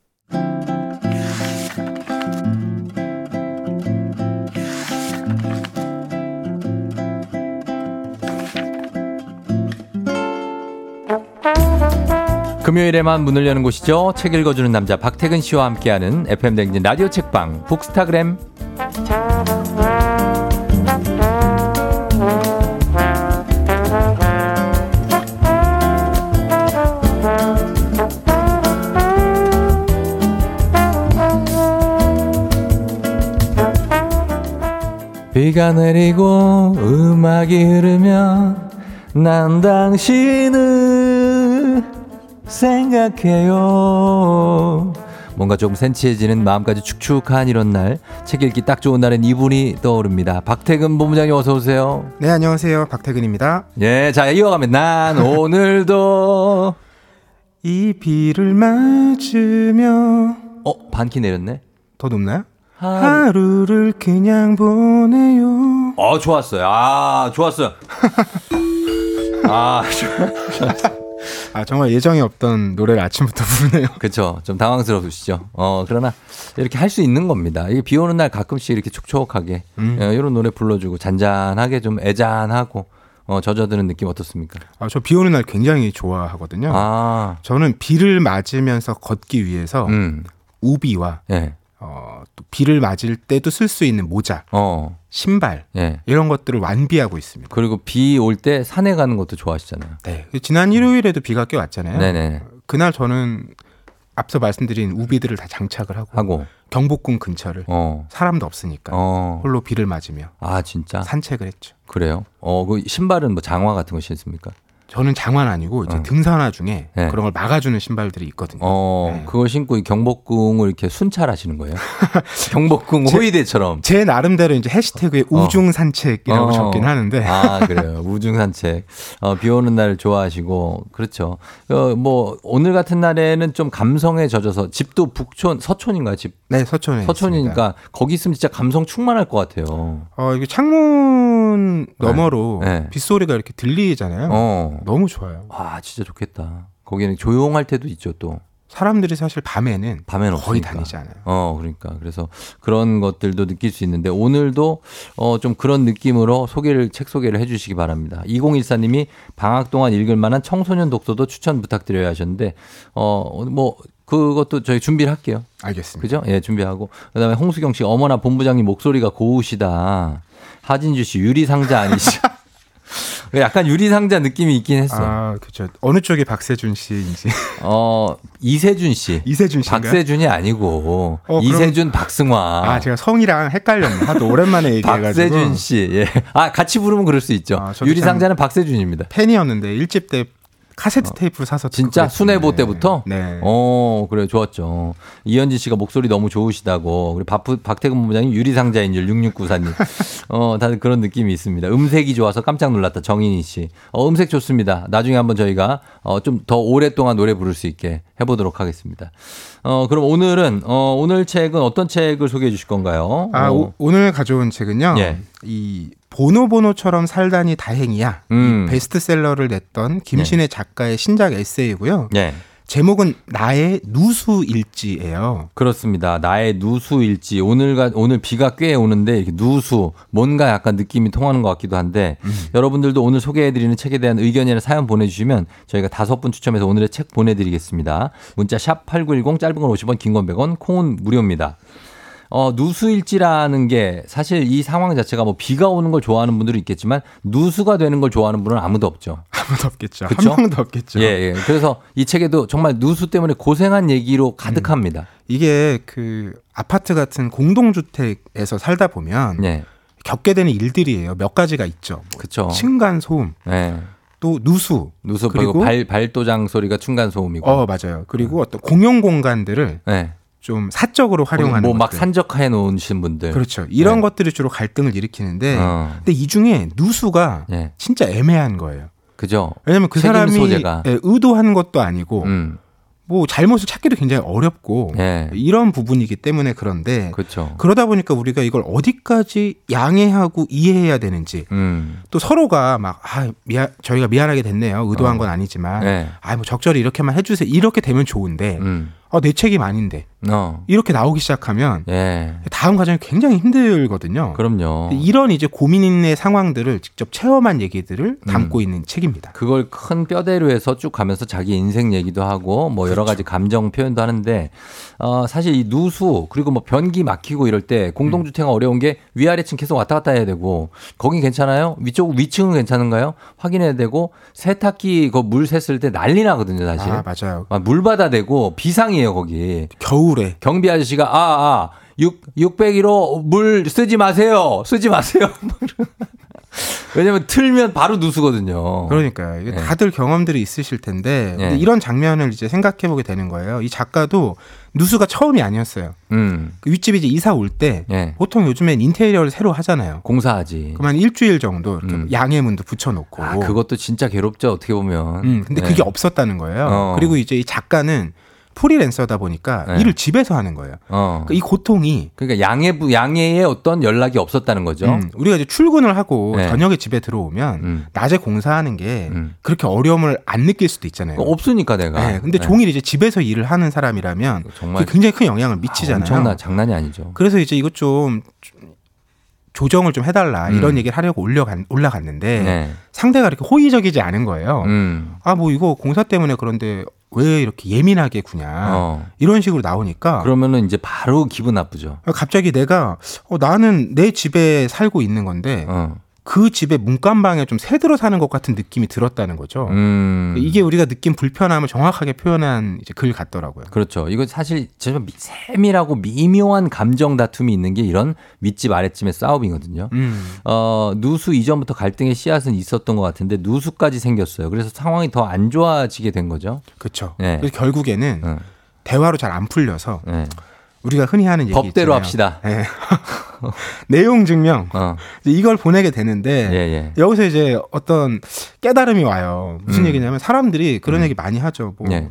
Speaker 1: 금요일에만 문을 여는 곳이죠. 책 읽어주는 남자 박태근 씨와 함께하는 FM 댕진 라디오 책방 북스타그램. 비가 내리고 음악이 흐르면 난 당신을 생각해요. 뭔가 조금 센치해지는 마음까지 축축한 이런 날, 책 읽기 딱 좋은 날엔 이분이 떠오릅니다. 박태근 본부장님 어서 오세요.
Speaker 8: 네 안녕하세요 박태근입니다.
Speaker 1: 예, 자 이어가면 난 오늘도
Speaker 8: 이 비를 맞으며
Speaker 1: 어 반키 내렸네.
Speaker 8: 더 높나요? 하루 를 그냥 보내요.
Speaker 1: 어, 좋았어요. 아, 좋았어요. 아,
Speaker 8: 아 정말 예정이 없던 노래를 아침부터 부르네요.
Speaker 1: 그렇죠. 좀 당황스러우시죠. 어, 그러나 이렇게 할 수 있는 겁니다. 이게 비 오는 날 가끔씩 이렇게 촉촉하게
Speaker 8: 음.
Speaker 1: 어, 이런 노래 불러주고 잔잔하게 좀 애잔하고 어, 젖어드는 느낌 어떻습니까?
Speaker 8: 아, 저 비 오는 날 굉장히 좋아하거든요.
Speaker 1: 아,
Speaker 8: 저는 비를 맞으면서 걷기 위해서
Speaker 1: 음,
Speaker 8: 우비와
Speaker 1: 예,
Speaker 8: 어, 또 비를 맞을 때도 쓸 수 있는 모자,
Speaker 1: 어,
Speaker 8: 신발
Speaker 1: 예.
Speaker 8: 이런 것들을 완비하고 있습니다.
Speaker 1: 그리고 비 올 때 산에 가는 것도 좋아하시잖아요.
Speaker 8: 네. 지난 일요일에도 비가 꽤 왔잖아요.
Speaker 1: 네네.
Speaker 8: 그날 저는 앞서 말씀드린 우비들을 다 장착을 하고,
Speaker 1: 하고,
Speaker 8: 경복궁 근처를
Speaker 1: 어,
Speaker 8: 사람도 없으니까
Speaker 1: 어.
Speaker 8: 홀로 비를 맞으며
Speaker 1: 아, 진짜?
Speaker 8: 산책을 했죠.
Speaker 1: 그래요? 어, 그 신발은 뭐 장화 같은 거 신습니까?
Speaker 8: 저는 장화는 아니고 이제
Speaker 1: 어.
Speaker 8: 등산화 중에
Speaker 1: 네.
Speaker 8: 그런 걸 막아주는 신발들이 있거든요.
Speaker 1: 어,
Speaker 8: 네.
Speaker 1: 그걸 신고 이 경복궁을 이렇게 순찰하시는 거예요? 경복궁
Speaker 8: 제-
Speaker 1: 호위대처럼.
Speaker 8: 제 나름대로 이제 해시태그에 우중 산책이라고
Speaker 1: 어.
Speaker 8: 적긴 하는데
Speaker 1: 아, 그래요. 우중 산책. 어, 비 오는 날 좋아하시고, 그렇죠. 어, 뭐, 오늘 같은 날에는 좀 감성에 젖어서 집도 북촌, 서촌인가요? 집.
Speaker 8: 네 서촌에
Speaker 1: 서촌이니까 거기 있으면 진짜 감성 충만할 것 같아요.
Speaker 8: 있습니다. 어 이게 창문 너머로
Speaker 1: 네.
Speaker 8: 빗소리가 이렇게 들리잖아요.
Speaker 1: 어.
Speaker 8: 너무 좋아요.
Speaker 1: 아, 진짜 좋겠다. 거기는 조용할 때도 있죠, 또.
Speaker 8: 사람들이 사실 밤에는
Speaker 1: 밤에는
Speaker 8: 거의
Speaker 1: 없으니까.
Speaker 8: 다니지 않아요.
Speaker 1: 어, 그러니까. 그래서 그런 것들도 느낄 수 있는데 오늘도 어, 좀 그런 느낌으로 소개를, 책 소개를 해 주시기 바랍니다. 2014님이 방학 동안 읽을 만한 청소년 독서도 추천 부탁드려야 하셨는데, 어, 뭐, 그것도 저희 준비를 할게요.
Speaker 8: 알겠습니다.
Speaker 1: 그죠? 예, 준비하고. 그 다음에 홍수경 씨, 어머나 본부장님 목소리가 고우시다. 하진주 씨, 유리 상자 아니시 약간 유리상자 느낌이 있긴 했어.
Speaker 8: 아 그렇죠. 어느 쪽이 박세준 씨인지
Speaker 1: 어, 이세준 씨.
Speaker 8: 이세준 씨인가요?
Speaker 1: 박세준이 아니고
Speaker 8: 어, 그럼-
Speaker 1: 이세준 박승화.
Speaker 8: 아 제가 성이랑 헷갈렸네. 하도 오랜만에 얘기해가지고
Speaker 1: 박세준 씨. 예. 아, 같이 부르면 그럴 수 있죠.
Speaker 8: 아,
Speaker 1: 유리상자는 박세준입니다.
Speaker 8: 팬이었는데 일집 때 카세트 테이프를 사서
Speaker 1: 어. 진짜
Speaker 8: 그랬는데.
Speaker 1: 순회보 때부터?
Speaker 8: 네.
Speaker 1: 어, 그래 좋았죠. 이현지 씨가 목소리 너무 좋으시다고. 그리고 박, 박태근 본부장님 유리상자인 줄 6694님. 어, 다들 그런 느낌이 있습니다. 음색이 좋아서 깜짝 놀랐다. 정인희 씨. 어, 음색 좋습니다. 나중에 한번 저희가 어, 좀 더 오랫동안 노래 부를 수 있게 해보도록 하겠습니다. 어, 그럼 오늘은 어, 오늘 책은 어떤 책을 소개해 주실 건가요?
Speaker 8: 아
Speaker 1: 어,
Speaker 8: 오, 늘 가져온 책은요.
Speaker 1: 예.
Speaker 8: 이 보노보노처럼 살다니 다행이야.
Speaker 1: 음.
Speaker 8: 이 베스트셀러를 냈던 김신혜 작가의 신작 에세이고요.
Speaker 1: 예.
Speaker 8: 제목은 나의 누수일지예요.
Speaker 1: 그렇습니다. 나의 누수일지 오늘가 오늘 비가 꽤 오는데 이렇게 누수 뭔가 약간 느낌이 통하는 것 같기도 한데 여러분들도 오늘 소개해드리는 책에 대한 의견이나 사연 보내주시면 저희가 다섯 분 추첨해서 오늘의 책 보내드리겠습니다. 문자 샵 #8910 짧은 건 50원, 긴 건 100원, 콩은 무료입니다. 어, 누수일지라는 게 사실 이 상황 자체가 뭐 비가 오는 걸 좋아하는 분들은 있겠지만 누수가 되는 걸 좋아하는 분은 아무도 없죠.
Speaker 8: 아무도 없겠죠.
Speaker 1: 그쵸?
Speaker 8: 한 명도 없겠죠.
Speaker 1: 예, 예. 그래서 이 책에도 정말 누수 때문에 고생한 얘기로 가득합니다.
Speaker 8: 이게 그 아파트 같은 공동주택에서 살다 보면
Speaker 1: 예.
Speaker 8: 겪게 되는 일들이에요. 몇 가지가 있죠. 뭐
Speaker 1: 그쵸.
Speaker 8: 층간 소음,
Speaker 1: 예.
Speaker 8: 또 누수,
Speaker 1: 누수
Speaker 8: 그리고-
Speaker 1: 그리고 발 발도장 소리가 층간 소음이고.
Speaker 8: 어 맞아요. 그리고 어떤 공용 공간들을
Speaker 1: 네.
Speaker 8: 좀 사적으로 활용하는
Speaker 1: 뭐막
Speaker 8: 것들.
Speaker 1: 산적해 놓으신 분들.
Speaker 8: 그렇죠. 이런
Speaker 1: 네.
Speaker 8: 것들이 주로 갈등을 일으키는데,
Speaker 1: 어.
Speaker 8: 근데 이 중에 누수가
Speaker 1: 예.
Speaker 8: 진짜 애매한 거예요.
Speaker 1: 그죠.
Speaker 8: 왜냐면 그 사람이
Speaker 1: 소재가.
Speaker 8: 예, 의도한 것도 아니고,
Speaker 1: 음.
Speaker 8: 뭐 잘못을 찾기도 굉장히 어렵고
Speaker 1: 예.
Speaker 8: 이런 부분이기 때문에 그런데
Speaker 1: 그렇죠.
Speaker 8: 그러다 보니까 우리가 이걸 어디까지 양해하고 이해해야 되는지
Speaker 1: 음.
Speaker 8: 또 서로가 막아 미안 저희가 미안하게 됐네요 의도한
Speaker 1: 어.
Speaker 8: 건 아니지만
Speaker 1: 네.
Speaker 8: 아뭐 적절히 이렇게만 해주세요 이렇게 되면 좋은데
Speaker 1: 음.
Speaker 8: 어, 내 책임 아닌데
Speaker 1: 어.
Speaker 8: 이렇게 나오기 시작하면
Speaker 1: 예.
Speaker 8: 다음 과정이 굉장히 힘들거든요.
Speaker 1: 그럼요.
Speaker 8: 이런 이제 고민 있는 상황들을 직접 체험한 얘기들을
Speaker 1: 음.
Speaker 8: 담고 있는 책입니다.
Speaker 1: 그걸 큰 뼈대로 해서 쭉 가면서 자기 인생 얘기도 하고 뭐 여러 가지 감정 표현도 하는데 어 사실 이 누수 그리고 뭐 변기 막히고 이럴 때 공동주택은 어려운 게 위아래층 계속 왔다 갔다 해야 되고 거긴 괜찮아요? 위쪽 위층은 괜찮은가요? 확인해야 되고 세탁기 그 물 샜을 때 난리 나거든요, 사실.
Speaker 8: 아 맞아요.
Speaker 1: 막 물받아 대고 비상이에요, 거기.
Speaker 8: 겨 울에
Speaker 1: 경비 아저씨가 아, 아, 6 601호 물 쓰지 마세요. 쓰지 마세요. 왜냐면 틀면 바로 누수거든요.
Speaker 8: 그러니까요. 이게
Speaker 1: 네.
Speaker 8: 다들 경험들이 있으실 텐데
Speaker 1: 네.
Speaker 8: 근데 이런 장면을 이제 생각해 보게 되는 거예요. 이 작가도 누수가 처음이 아니었어요.
Speaker 1: 음.
Speaker 8: 그 윗집에 이제 이사 올때
Speaker 1: 예.
Speaker 8: 보통 요즘엔 인테리어를 새로 하잖아요.
Speaker 1: 공사하지.
Speaker 8: 그러면 일주일 정도 이렇게
Speaker 1: 음.
Speaker 8: 양해문도 붙여놓고.
Speaker 1: 아, 그것도 진짜 괴롭죠, 어떻게 보면.
Speaker 8: 음, 근데
Speaker 1: 네.
Speaker 8: 그게 없었다는 거예요.
Speaker 1: 어.
Speaker 8: 그리고 이제 이 작가는 프리랜서다 보니까
Speaker 1: 네.
Speaker 8: 일을 집에서 하는 거예요.
Speaker 1: 어.
Speaker 8: 그러니까 이 고통이
Speaker 1: 그러니까 양해 양해의 어떤 연락이 없었다는 거죠.
Speaker 8: 음, 우리가 이제 출근을 하고
Speaker 1: 네.
Speaker 8: 저녁에 집에 들어오면
Speaker 1: 음.
Speaker 8: 낮에 공사하는 게
Speaker 1: 음.
Speaker 8: 그렇게 어려움을 안 느낄 수도 있잖아요.
Speaker 1: 없으니까 내가.
Speaker 8: 네, 근데
Speaker 1: 네.
Speaker 8: 종일 이제 집에서 일을 하는 사람이라면
Speaker 1: 정말
Speaker 8: 굉장히 큰 영향을 미치잖아요.
Speaker 1: 엄청나 장난이 아니죠.
Speaker 8: 그래서 이제 이것 좀 조정을 좀 해달라
Speaker 1: 음.
Speaker 8: 이런 얘기를 하려고 올려갔, 올라갔는데
Speaker 1: 네.
Speaker 8: 상대가 이렇게 호의적이지 않은 거예요.
Speaker 1: 음.
Speaker 8: 아뭐 이거 공사 때문에 그런데 왜 이렇게 예민하게 구냐
Speaker 1: 어.
Speaker 8: 이런 식으로 나오니까
Speaker 1: 그러면은 이제 바로 기분 나쁘죠.
Speaker 8: 갑자기 내가 어, 나는 내 집에 살고 있는 건데
Speaker 1: 어.
Speaker 8: 그 집에 문간방에 좀 새들어 사는 것 같은 느낌이 들었다는 거죠.
Speaker 1: 음.
Speaker 8: 이게 우리가 느낀 불편함을 정확하게 표현한 이제 글 같더라고요.
Speaker 1: 그렇죠. 이거 사실 정말 미- 세밀하고 미묘한 감정 다툼이 있는 게 이런 윗집 아랫집의 싸움이거든요.
Speaker 8: 음.
Speaker 1: 어, 누수 이전부터 갈등의 씨앗은 있었던 것 같은데 누수까지 생겼어요. 그래서 상황이 더 안 좋아지게 된 거죠.
Speaker 8: 그렇죠.
Speaker 1: 네.
Speaker 8: 결국에는
Speaker 1: 어,
Speaker 8: 대화로 잘 안 풀려서
Speaker 1: 네.
Speaker 8: 우리가 흔히 하는 얘기
Speaker 1: 법대로
Speaker 8: 있잖아요.
Speaker 1: 합시다.
Speaker 8: 네. 내용 증명
Speaker 1: 어,
Speaker 8: 이걸 보내게 되는데
Speaker 1: 예, 예.
Speaker 8: 여기서 이제 어떤 깨달음이 와요. 무슨
Speaker 1: 음.
Speaker 8: 얘기냐면 사람들이 그런
Speaker 1: 음.
Speaker 8: 얘기 많이 하죠. 뭐
Speaker 1: 예.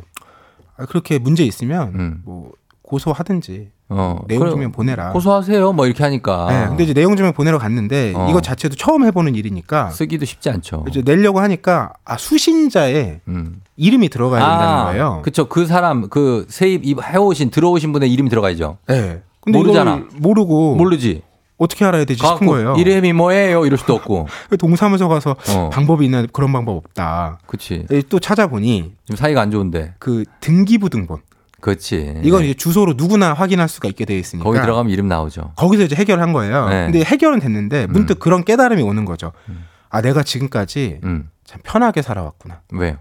Speaker 8: 아, 그렇게 문제 있으면
Speaker 1: 음.
Speaker 8: 뭐 고소하든지
Speaker 1: 어,
Speaker 8: 내용 증명 보내라.
Speaker 1: 고소하세요. 뭐 이렇게 하니까.
Speaker 8: 네, 근데 이제 내용 증명 보내러 갔는데
Speaker 1: 어.
Speaker 8: 이거 자체도 처음 해보는 일이니까
Speaker 1: 쓰기도 쉽지 않죠.
Speaker 8: 이제 내려고 하니까 아 수신자에
Speaker 1: 음.
Speaker 8: 이름이 들어가야 된다는 거예요.
Speaker 1: 그쵸. 그 사람, 그 세입 입- 해오신, 들어오신 분의 이름이 들어가야죠.
Speaker 8: 네. 근데
Speaker 1: 모르잖아.
Speaker 8: 모르고
Speaker 1: 모르지.
Speaker 8: 어떻게 알아야 되지 싶은 거예요.
Speaker 1: 이름이 뭐예요? 이럴 수도 없고.
Speaker 8: 동사무소 가서
Speaker 1: 어.
Speaker 8: 방법이 있나 그런 방법 없다.
Speaker 1: 그치.
Speaker 8: 또 찾아보니
Speaker 1: 지금 사이가 안 좋은데.
Speaker 8: 그 등기부 등본
Speaker 1: 그치.
Speaker 8: 이건 이제 주소로 누구나 확인할 수가 있게 되어 있으니까
Speaker 1: 네. 거기 들어가면 이름 나오죠.
Speaker 8: 거기서 이제 해결한 거예요.
Speaker 1: 네.
Speaker 8: 근데 해결은 됐는데 문득 그런 깨달음이 오는 거죠. 아 내가 지금까지
Speaker 1: 음.
Speaker 8: 참 편하게 살아왔구나.
Speaker 1: 왜요?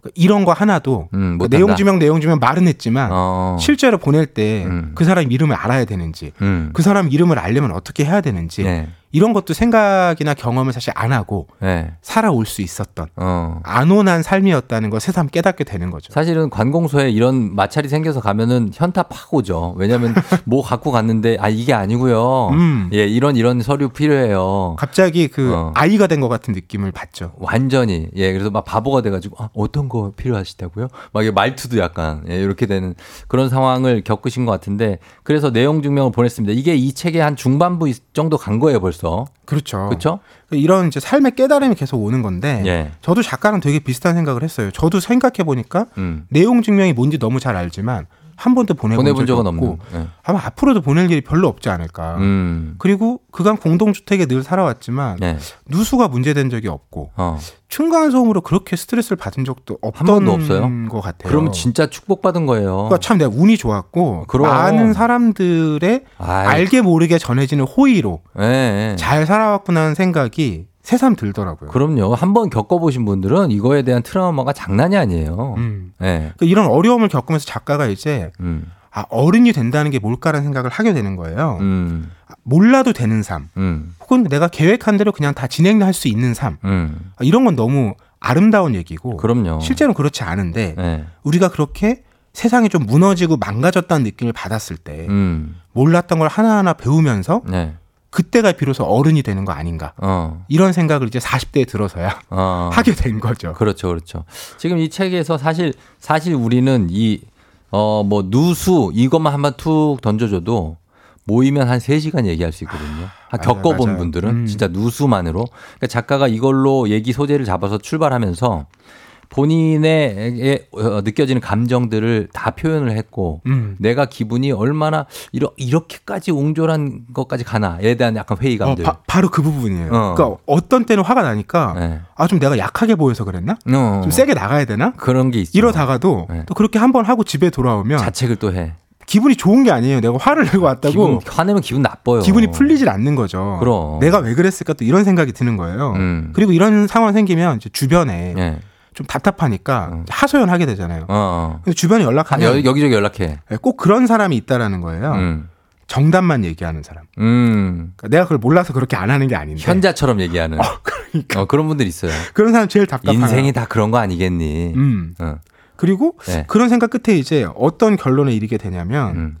Speaker 8: 그러니까 이런 거 하나도
Speaker 1: 음,
Speaker 8: 그. 내용 증명 내용 증명 말은 했지만
Speaker 1: 어.
Speaker 8: 실제로 보낼 때
Speaker 1: 음.
Speaker 8: 그 사람 이름을 알아야 되는지
Speaker 1: 음.
Speaker 8: 그 사람 이름을 알려면 어떻게 해야 되는지
Speaker 1: 네.
Speaker 8: 이런 것도 생각이나 경험을 사실 안 하고
Speaker 1: 네.
Speaker 8: 살아올 수 있었던
Speaker 1: 어.
Speaker 8: 안온한 삶이었다는 걸 새삼 깨닫게 되는 거죠.
Speaker 1: 사실은 관공서에 이런 마찰이 생겨서 가면은 현타 팍 오죠. 왜냐면 뭐 갖고 갔는데 아 이게 아니고요.
Speaker 8: 음.
Speaker 1: 예, 이런 이런 서류 필요해요.
Speaker 8: 갑자기 그
Speaker 1: 어.
Speaker 8: 아이가 된 것 같은 느낌을 받죠.
Speaker 1: 완전히 예 그래서 막 바보가 돼가지고 아, 어떤 거 필요하시다고요? 막 이게 말투도 약간 예, 이렇게 되는 그런 상황을 겪으신 것 같은데 그래서 내용 증명을 보냈습니다. 이게 이 책의 한 중반부 정도 간 거예요 벌써.
Speaker 8: 그렇죠.
Speaker 1: 그렇죠?
Speaker 8: 이런 이제 삶의 깨달음이 계속 오는 건데
Speaker 1: 예.
Speaker 8: 저도 작가랑 되게 비슷한 생각을 했어요. 저도 생각해 보니까
Speaker 1: 음.
Speaker 8: 내용 증명이 뭔지 너무 잘 알지만 한 번도 보내본,
Speaker 1: 보내본 적은
Speaker 8: 없고.
Speaker 1: 예.
Speaker 8: 아마 앞으로도 보낼 일이 별로 없지 않을까.
Speaker 1: 음.
Speaker 8: 그리고 그간 공동주택에 늘 살아왔지만
Speaker 1: 네.
Speaker 8: 누수가 문제된 적이 없고
Speaker 1: 어.
Speaker 8: 층간 소음으로 그렇게 스트레스를 받은 적도 없던
Speaker 1: 번도 없어요?
Speaker 8: 것 같아요.
Speaker 1: 그러면 진짜 축복받은 거예요.
Speaker 8: 그러니까 참 내가 운이 좋았고
Speaker 1: 그럼.
Speaker 8: 많은 사람들의
Speaker 1: 아이,
Speaker 8: 알게 모르게 전해지는 호의로
Speaker 1: 예, 예.
Speaker 8: 잘 살아왔구나 하는 생각이 새삼 들더라고요.
Speaker 1: 그럼요. 한번 겪어보신 분들은 이거에 대한 트라우마가 장난이 아니에요.
Speaker 8: 음.
Speaker 1: 예.
Speaker 8: 그러니까 이런 어려움을 겪으면서 작가가 이제
Speaker 1: 음.
Speaker 8: 아, 어른이 된다는 게 뭘까라는 생각을 하게 되는 거예요.
Speaker 1: 음.
Speaker 8: 아, 몰라도 되는 삶,
Speaker 1: 음.
Speaker 8: 혹은 내가 계획한 대로 그냥 다 진행할 수 있는 삶,
Speaker 1: 음.
Speaker 8: 아, 이런 건 너무 아름다운 얘기고
Speaker 1: 그럼요.
Speaker 8: 실제로는 그렇지 않은데
Speaker 1: 예.
Speaker 8: 우리가 그렇게 세상이 좀 무너지고 망가졌다는 느낌을 받았을 때
Speaker 1: 음.
Speaker 8: 몰랐던 걸 하나하나 배우면서
Speaker 1: 네.
Speaker 8: 그때가 비로소 어른이 되는 거 아닌가
Speaker 1: 어.
Speaker 8: 이런 생각을 이제 40대에 들어서야
Speaker 1: 어.
Speaker 8: 하게 된 거죠.
Speaker 1: 그렇죠, 그렇죠. 지금 이 책에서 사실 사실 우리는 이 어 뭐 누수 이것만 한번 툭 던져줘도 모이면 한 3시간 얘기할 수 있거든요. 한
Speaker 8: 맞아요,
Speaker 1: 겪어본
Speaker 8: 맞아요.
Speaker 1: 분들은
Speaker 8: 음.
Speaker 1: 진짜 누수만으로. 그러니까 작가가 이걸로 얘기 소재를 잡아서 출발하면서 본인의 어, 느껴지는 감정들을 다 표현을 했고
Speaker 8: 음.
Speaker 1: 내가 기분이 얼마나 이러, 이렇게까지 옹졸한 것까지 가나에 대한 약간
Speaker 8: 어,
Speaker 1: 회의감들.
Speaker 8: 바, 바로 그 부분이에요.
Speaker 1: 어.
Speaker 8: 그러니까 어떤 때는 화가 나니까
Speaker 1: 네.
Speaker 8: 아좀 내가 약하게 보여서 그랬나?
Speaker 1: 어,
Speaker 8: 좀 세게 나가야 되나?
Speaker 1: 그런 게 있죠.
Speaker 8: 이러다가도
Speaker 1: 네.
Speaker 8: 또 그렇게 한 번 하고 집에 돌아오면
Speaker 1: 자책을 또 해.
Speaker 8: 기분이 좋은 게 아니에요. 내가 화를 내고 왔다고
Speaker 1: 기분, 화내면 기분 나빠요.
Speaker 8: 이 풀리질 않는 거죠.
Speaker 1: 그럼.
Speaker 8: 내가 왜 그랬을까 또 이런 생각이 드는 거예요.
Speaker 1: 음.
Speaker 8: 그리고 이런 상황 생기면 이제 주변에
Speaker 1: 예.
Speaker 8: 좀 답답하니까
Speaker 1: 음.
Speaker 8: 하소연하게 되잖아요.
Speaker 1: 어, 어.
Speaker 8: 근데 주변에
Speaker 1: 하,
Speaker 8: 연락하면
Speaker 1: 여, 여기저기 연락해.
Speaker 8: 꼭 그런 사람이 있다라는 거예요.
Speaker 1: 음.
Speaker 8: 정답만 얘기하는 사람.
Speaker 1: 음.
Speaker 8: 그러니까 내가 그걸 몰라서 그렇게 안 하는 게 아닌데.
Speaker 1: 현자처럼 얘기하는. 어, 그런 분들 있어요.
Speaker 8: 그런 사람 제일 답답해요.
Speaker 1: 인생이 다 그런 거 아니겠니?
Speaker 8: 음.
Speaker 1: 어.
Speaker 8: 그리고
Speaker 1: 네.
Speaker 8: 그런 생각 끝에 이제 어떤 결론에 이르게 되냐면
Speaker 1: 음.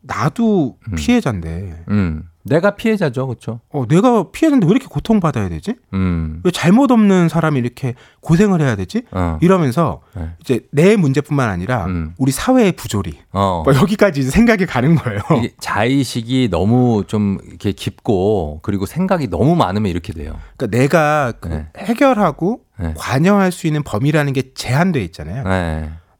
Speaker 8: 나도
Speaker 1: 음.
Speaker 8: 피해자인데
Speaker 1: 음. 내가 피해자죠, 그렇죠?
Speaker 8: 어, 내가 피해자인데 왜 이렇게 고통받아야 되지?
Speaker 1: 음,
Speaker 8: 왜 잘못 없는 사람이 이렇게 고생을 해야 되지?
Speaker 1: 어,
Speaker 8: 이러면서
Speaker 1: 네.
Speaker 8: 이제 내 문제뿐만 아니라
Speaker 1: 음.
Speaker 8: 우리 사회의 부조리
Speaker 1: 어.
Speaker 8: 뭐 여기까지 생각이 가는 거예요.
Speaker 1: 자의식이 너무 좀 이렇게 깊고 그리고 생각이 너무 많으면 이렇게 돼요.
Speaker 8: 그러니까 내가 그
Speaker 1: 네.
Speaker 8: 해결하고
Speaker 1: 네.
Speaker 8: 관여할 수 있는 범위라는 게 제한돼 있잖아요.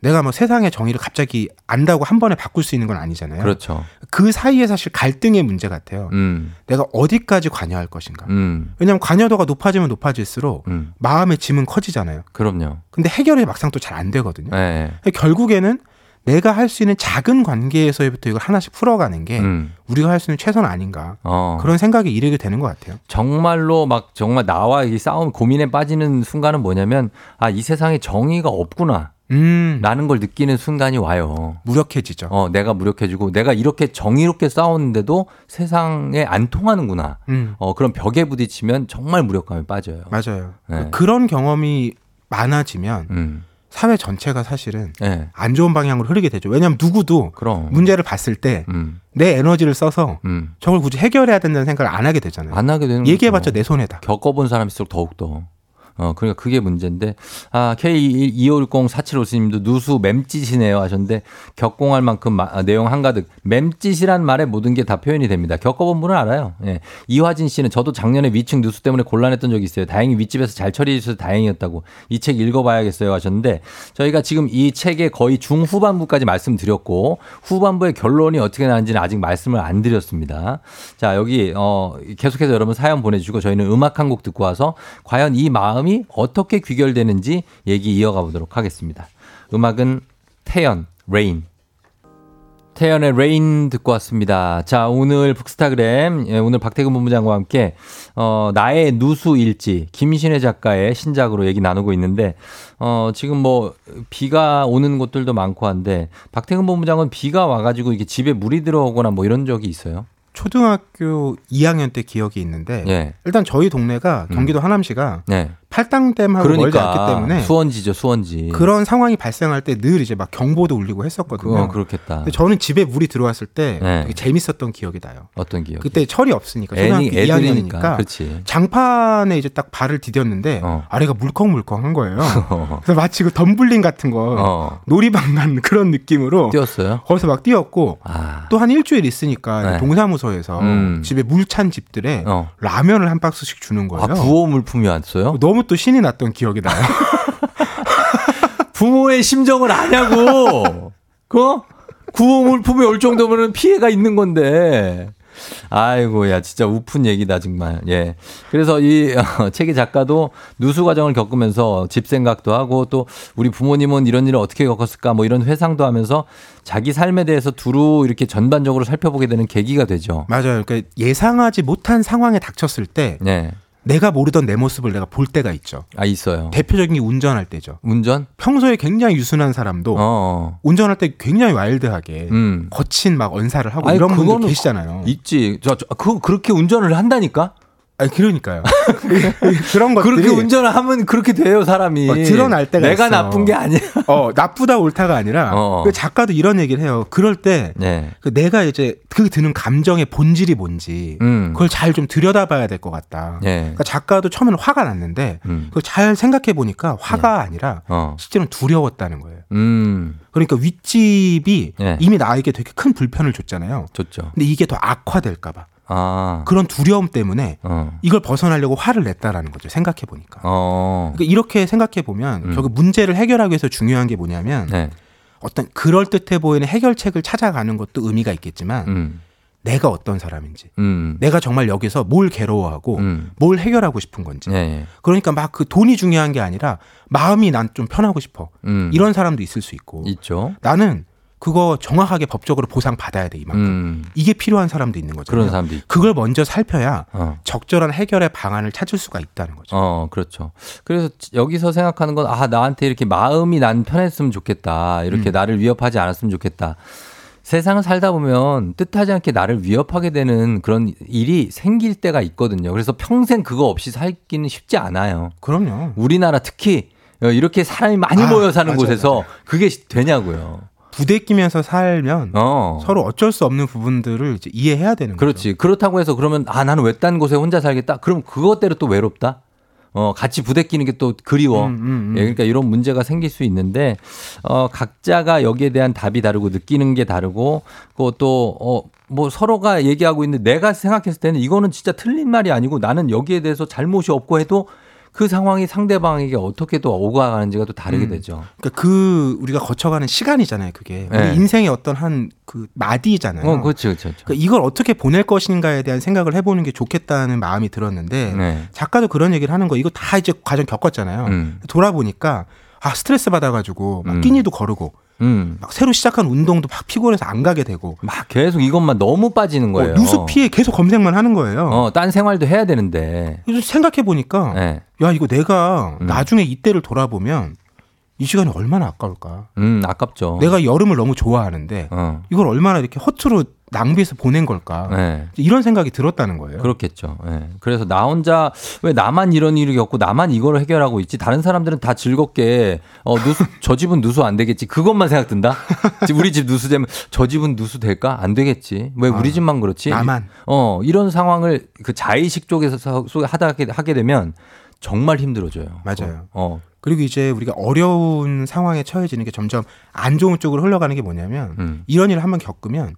Speaker 1: 네,
Speaker 8: 내가 뭐 세상의 정의를 갑자기 안다고 한 번에 바꿀 수 있는 건 아니잖아요.
Speaker 1: 그렇죠.
Speaker 8: 그 사이에 사실 갈등의 문제 같아요.
Speaker 1: 음,
Speaker 8: 내가 어디까지 관여할 것인가.
Speaker 1: 음,
Speaker 8: 왜냐하면 관여도가 높아지면 높아질수록
Speaker 1: 음,
Speaker 8: 마음의 짐은 커지잖아요.
Speaker 1: 그럼요.
Speaker 8: 근데 해결이 막상 또 잘 안 되거든요.
Speaker 1: 네,
Speaker 8: 결국에는 내가 할 수 있는 작은 관계에서부터 이걸 하나씩 풀어가는 게
Speaker 1: 음,
Speaker 8: 우리가 할 수 있는 최선 아닌가
Speaker 1: 어.
Speaker 8: 그런 생각이 이르게 되는 것 같아요.
Speaker 1: 정말로 막 정말 나와 이 싸움 고민에 빠지는 순간은 뭐냐면 아 이 세상에 정의가 없구나.
Speaker 8: 음,
Speaker 1: 라는 걸 느끼는 순간이 와요.
Speaker 8: 무력해지죠.
Speaker 1: 어, 내가 무력해지고 내가 이렇게 정의롭게 싸웠는데도 세상에 안 통하는구나.
Speaker 8: 음,
Speaker 1: 어, 그런 벽에 부딪히면 정말 무력감에 빠져요.
Speaker 8: 맞아요.
Speaker 1: 네.
Speaker 8: 그런 경험이 많아지면
Speaker 1: 음.
Speaker 8: 사회 전체가 사실은
Speaker 1: 예.
Speaker 8: 안 좋은 방향으로 흐르게 되죠. 왜냐하면 누구도
Speaker 1: 그럼.
Speaker 8: 문제를 봤을 때내
Speaker 1: 음.
Speaker 8: 에너지를 써서
Speaker 1: 음.
Speaker 8: 저걸 굳이 해결해야 된다는 생각을 안 하게 되잖아요.
Speaker 1: 안 하게 되는
Speaker 8: 얘기해봤자. 내 손해다.
Speaker 1: 겪어본 사람일수록 더욱더. 어, 그러니까 그게 문제인데, 아, K25104754님도 누수 맴짓이네요 하셨는데, 겪공할 만큼 마- 아, 내용 한가득. 맴짓이란 말에 모든 게 다 표현이 됩니다. 겪어본 분은 알아요. 예. 이화진 씨는 저도 작년에 위층 누수 때문에 곤란했던 적이 있어요. 다행히 윗집에서 잘 처리해 주셔서 다행이었다고. 이 책 읽어봐야겠어요 하셨는데, 저희가 지금 이 책의 거의 중후반부까지 말씀드렸고, 후반부의 결론이 어떻게 나는지는 아직 말씀을 안 드렸습니다. 자, 여기, 어, 계속해서 여러분 사연 보내주시고, 저희는 음악 한 곡 듣고 와서, 과연 이 마음이 어떻게 귀결되는지 얘기 이어가 보도록 하겠습니다. 음악은 태연, Rain. 태연의 Rain 듣고 왔습니다. 자, 오늘 북스타그램, 예, 오늘 박태근 본부장과 함께, 어, 나의 누수 일지, 김신혜 작가의 신작으로 얘기 나누고 있는데, 어, 지금 뭐, 비가 오는 곳들도 많고 한데, 박태근 본부장은 비가 와가지고 이게 집에 물이 들어오거나 뭐 이런 적이 있어요?
Speaker 8: 초등학교 2학년 때 기억이 있는데
Speaker 1: 예.
Speaker 8: 일단 저희 동네가 경기도 하남시가
Speaker 1: 네.
Speaker 8: 팔당댐하고 멀지 않기
Speaker 1: 그러니까,
Speaker 8: 때문에
Speaker 1: 수원지죠, 수원지.
Speaker 8: 그런 상황이 발생할 때 늘 이제 막 경보도 울리고 했었거든요.
Speaker 1: 그거 그렇겠다.
Speaker 8: 근데 저는 집에 물이 들어왔을 때
Speaker 1: 네.
Speaker 8: 되게 재밌었던 기억이 나요.
Speaker 1: 어떤 기억?
Speaker 8: 그때 철이 없으니까 초등학교
Speaker 1: 애니, 애들이니까.
Speaker 8: 2학년이니까
Speaker 1: 그렇지.
Speaker 8: 장판에 이제 딱 발을 디뎠는데
Speaker 1: 어.
Speaker 8: 아래가 물컹물컹한 거예요. 그래서 마치 그 덤블링 같은 거
Speaker 1: 어.
Speaker 8: 놀이방 간 그런 느낌으로
Speaker 1: 뛰었어요?
Speaker 8: 거기서 막 뛰었고
Speaker 1: 아.
Speaker 8: 또한 일주일 있으니까
Speaker 1: 네.
Speaker 8: 동사무소에서
Speaker 1: 음.
Speaker 8: 집에 물 찬 집들에
Speaker 1: 어.
Speaker 8: 라면을 한 박스씩 주는 거예요.
Speaker 1: 아, 구호 물품이 왔어요?
Speaker 8: 너무 또 신이 났던 기억이 나요.
Speaker 1: 부모의 심정을 아냐고. 그 구호 물품이 올 정도면 피해가 있는 건데. 아이고, 야, 진짜 우픈 얘기다, 정말. 예. 그래서 이 어, 책의 작가도 누수 과정을 겪으면서 집 생각도 하고 또 우리 부모님은 이런 일을 어떻게 겪었을까 뭐 이런 회상도 하면서 자기 삶에 대해서 두루 이렇게 전반적으로 살펴보게 되는 계기가 되죠.
Speaker 8: 맞아요. 그러니까 예상하지 못한 상황에 닥쳤을 때
Speaker 1: 네.
Speaker 8: 내가 모르던 내 모습을 내가 볼 때가 있죠.
Speaker 1: 아, 있어요.
Speaker 8: 대표적인 게 운전할 때죠.
Speaker 1: 운전?
Speaker 8: 평소에 굉장히 유순한 사람도
Speaker 1: 어, 어.
Speaker 8: 운전할 때 굉장히 와일드하게
Speaker 1: 음.
Speaker 8: 거친 막 언사를 하고
Speaker 1: 아니,
Speaker 8: 이런 분들 계시잖아요.
Speaker 1: 있지. 저, 저, 그, 그렇게 운전을 한다니까?
Speaker 8: 아니 그러니까요. 그런 것들이
Speaker 1: 그렇게 운전을 하면 그렇게 돼요, 사람이.
Speaker 8: 어, 드러날 때가
Speaker 1: 내가
Speaker 8: 있어.
Speaker 1: 나쁜 게 아니야.
Speaker 8: 어 나쁘다 옳다가 아니라
Speaker 1: 어.
Speaker 8: 그 작가도 이런 얘기를 해요. 그럴 때
Speaker 1: 네.
Speaker 8: 그 내가 이제 그 드는 감정의 본질이 뭔지
Speaker 1: 음.
Speaker 8: 그걸 잘 좀 들여다봐야 될 것 같다.
Speaker 1: 네.
Speaker 8: 그러니까 작가도 처음에는 화가 났는데
Speaker 1: 음.
Speaker 8: 그걸 잘 생각해 보니까 화가 아니라
Speaker 1: 어.
Speaker 8: 실제로는 두려웠다는 거예요.
Speaker 1: 음.
Speaker 8: 그러니까 윗집이
Speaker 1: 네.
Speaker 8: 이미 나에게 되게 큰 불편을 줬잖아요.
Speaker 1: 좋죠.
Speaker 8: 근데 이게 더 악화될까봐
Speaker 1: 아.
Speaker 8: 그런 두려움 때문에
Speaker 1: 어.
Speaker 8: 이걸 벗어나려고 화를 냈다라는 거죠. 생각해 보니까.
Speaker 1: 어.
Speaker 8: 그러니까 이렇게 생각해 보면
Speaker 1: 음.
Speaker 8: 결국 문제를 해결하기 위해서 중요한 게 뭐냐면
Speaker 1: 네.
Speaker 8: 어떤 그럴 듯해 보이는 해결책을 찾아가는 것도 의미가 있겠지만
Speaker 1: 음.
Speaker 8: 내가 어떤 사람인지,
Speaker 1: 음.
Speaker 8: 내가 정말 여기서 뭘 괴로워하고
Speaker 1: 음.
Speaker 8: 뭘 해결하고 싶은 건지.
Speaker 1: 예, 예.
Speaker 8: 그러니까 막 그 돈이 중요한 게 아니라 마음이 난 좀 편하고 싶어.
Speaker 1: 음.
Speaker 8: 이런 사람도 있을 수 있고.
Speaker 1: 있죠.
Speaker 8: 나는 그거 정확하게 법적으로 보상 받아야 돼 이만큼.
Speaker 1: 음.
Speaker 8: 이게 필요한 사람도 있는 거죠.
Speaker 1: 그런 사람도 있고.
Speaker 8: 그걸 먼저 살펴야
Speaker 1: 어.
Speaker 8: 적절한 해결의 방안을 찾을 수가 있다는 거죠.
Speaker 1: 어, 그렇죠. 그래서 여기서 생각하는 건, 아, 나한테 이렇게 마음이 난 편했으면 좋겠다. 이렇게
Speaker 8: 음.
Speaker 1: 나를 위협하지 않았으면 좋겠다. 세상을 살다 보면 뜻하지 않게 나를 위협하게 되는 그런 일이 생길 때가 있거든요. 그래서 평생 그거 없이 살기는 쉽지 않아요.
Speaker 8: 그럼요.
Speaker 1: 우리나라 특히 어, 이렇게 사람이 많이
Speaker 8: 아,
Speaker 1: 모여 사는
Speaker 8: 맞아요,
Speaker 1: 곳에서. 그게 시- 되냐고요.
Speaker 8: 부대 끼면서 살면
Speaker 1: 어.
Speaker 8: 서로 어쩔 수 없는 부분들을 이제 이해해야 되는 거죠.
Speaker 1: 그렇지. 그렇다고 해서 그러면 아 나는 외딴 곳에 혼자 살겠다. 그럼 그것대로 또 외롭다. 어 같이 부대끼는 게 또 그리워.
Speaker 8: 음, 음, 음.
Speaker 1: 예, 그러니까 이런 문제가 생길 수 있는데 어 각자가 여기에 대한 답이 다르고 느끼는 게 다르고 그것도 어 뭐 서로가 얘기하고 있는데 내가 생각했을 때는 이거는 진짜 틀린 말이 아니고 나는 여기에 대해서 잘못이 없고 해도 그 상황이 상대방에게 어떻게 또 오가가는지가 또 다르게
Speaker 8: 음.
Speaker 1: 되죠.
Speaker 8: 그러니까 그 우리가 거쳐가는 시간이잖아요. 그게
Speaker 1: 네.
Speaker 8: 우리 인생의 어떤 한 그 마디잖아요.
Speaker 1: 어, 그렇죠, 그렇죠. 그렇죠.
Speaker 8: 그러니까 이걸 어떻게 보낼 것인가에 대한 생각을 해보는 게 좋겠다는 마음이 들었는데
Speaker 1: 네.
Speaker 8: 작가도 그런 얘기를 하는 거 이거 다 이제 과정 겪었잖아요.
Speaker 1: 음.
Speaker 8: 돌아보니까 아 스트레스 받아가지고 막
Speaker 1: 음.
Speaker 8: 끼니도 거르고
Speaker 1: 음.
Speaker 8: 막 새로 시작한 운동도 막 피곤해서 안 가게 되고
Speaker 1: 막 계속 이것만 너무 빠지는 거예요.
Speaker 8: 어, 누수 피해 계속 검색만 하는 거예요.
Speaker 1: 어, 딴 생활도 해야 되는데.
Speaker 8: 그래서 생각해 보니까
Speaker 1: 네.
Speaker 8: 야 이거 내가
Speaker 1: 음.
Speaker 8: 나중에 이때를 돌아보면 이 시간이 얼마나 아까울까.
Speaker 1: 음, 아깝죠.
Speaker 8: 내가 여름을 너무 좋아하는데
Speaker 1: 어.
Speaker 8: 이걸 얼마나 이렇게 허투루 낭비해서 보낸 걸까.
Speaker 1: 네.
Speaker 8: 이런 생각이 들었다는 거예요.
Speaker 1: 그렇겠죠. 예. 그래서 나 혼자 왜 나만 이런 일을 겪고 나만 이걸 해결하고 있지? 다른 사람들은 다 즐겁게 어 누수 저 집은 누수 안 되겠지. 그것만 생각 든다. 우리 집 누수 되면 저 집은 누수 될까? 안 되겠지. 왜 우리
Speaker 8: 아,
Speaker 1: 집만 그렇지?
Speaker 8: 나만.
Speaker 1: 어 이런 상황을 그 자의식 쪽에서 서- 속 하다 하게 되면 정말 힘들어져요.
Speaker 8: 맞아요.
Speaker 1: 어.
Speaker 8: 그리고 이제 우리가 어려운 상황에 처해지는 게 점점 안 좋은 쪽으로 흘러가는 게 뭐냐면
Speaker 1: 음.
Speaker 8: 이런 일을 한번 겪으면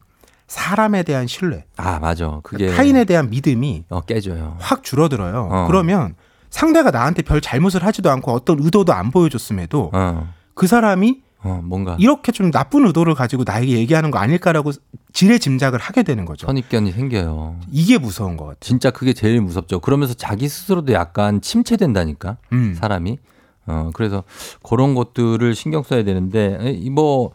Speaker 8: 사람에 대한 신뢰,
Speaker 1: 아 맞아. 그게
Speaker 8: 타인에 대한 믿음이
Speaker 1: 어 깨져요.
Speaker 8: 확 줄어들어요.
Speaker 1: 어.
Speaker 8: 그러면 상대가 나한테 별 잘못을 하지도 않고 어떤 의도도 안 보여줬음에도
Speaker 1: 어.
Speaker 8: 그 사람이
Speaker 1: 어 뭔가
Speaker 8: 이렇게 좀 나쁜 의도를 가지고 나에게 얘기하는 거 아닐까라고 지레 짐작을 하게 되는 거죠.
Speaker 1: 선입견이 생겨요.
Speaker 8: 이게 무서운 것 같아요.
Speaker 1: 진짜 그게 제일 무섭죠. 그러면서 자기 스스로도 약간 침체된다니까.
Speaker 8: 음.
Speaker 1: 사람이. 어, 그래서 그런 것들을 신경 써야 되는데, 이 뭐,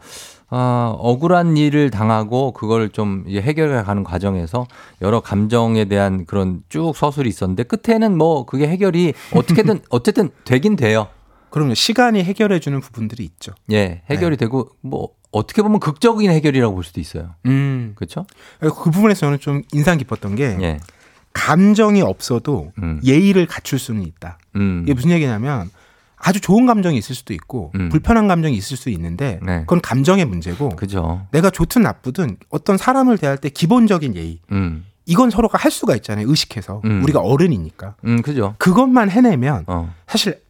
Speaker 1: 아, 억울한 일을 당하고 그걸 좀 이제 해결해 가는 과정에서 여러 감정에 대한 그런 쭉 서술이 있었는데 끝에는 뭐 그게 해결이 어떻게든 어쨌든 되긴 돼요.
Speaker 8: 그럼요. 시간이 해결해 주는 부분들이 있죠.
Speaker 1: 예, 해결이
Speaker 8: 네.
Speaker 1: 되고 뭐 어떻게 보면 극적인 해결이라고 볼 수도 있어요.
Speaker 8: 음.
Speaker 1: 그렇죠?
Speaker 8: 그 부분에서 저는 좀 인상 깊었던 게
Speaker 1: 예.
Speaker 8: 감정이 없어도
Speaker 1: 음.
Speaker 8: 예의를 갖출 수는 있다.
Speaker 1: 음.
Speaker 8: 이게 무슨 얘기냐면 아주 좋은 감정이 있을 수도 있고
Speaker 1: 음.
Speaker 8: 불편한 감정이 있을 수 있는데
Speaker 1: 네.
Speaker 8: 그건 감정의 문제고
Speaker 1: 그죠.
Speaker 8: 내가 좋든 나쁘든 어떤 사람을 대할 때 기본적인 예의
Speaker 1: 음.
Speaker 8: 이건 서로가 할 수가 있잖아요 의식해서
Speaker 1: 음.
Speaker 8: 우리가 어른이니까
Speaker 1: 음, 그죠.
Speaker 8: 그것만 해내면
Speaker 1: 어.
Speaker 8: 사실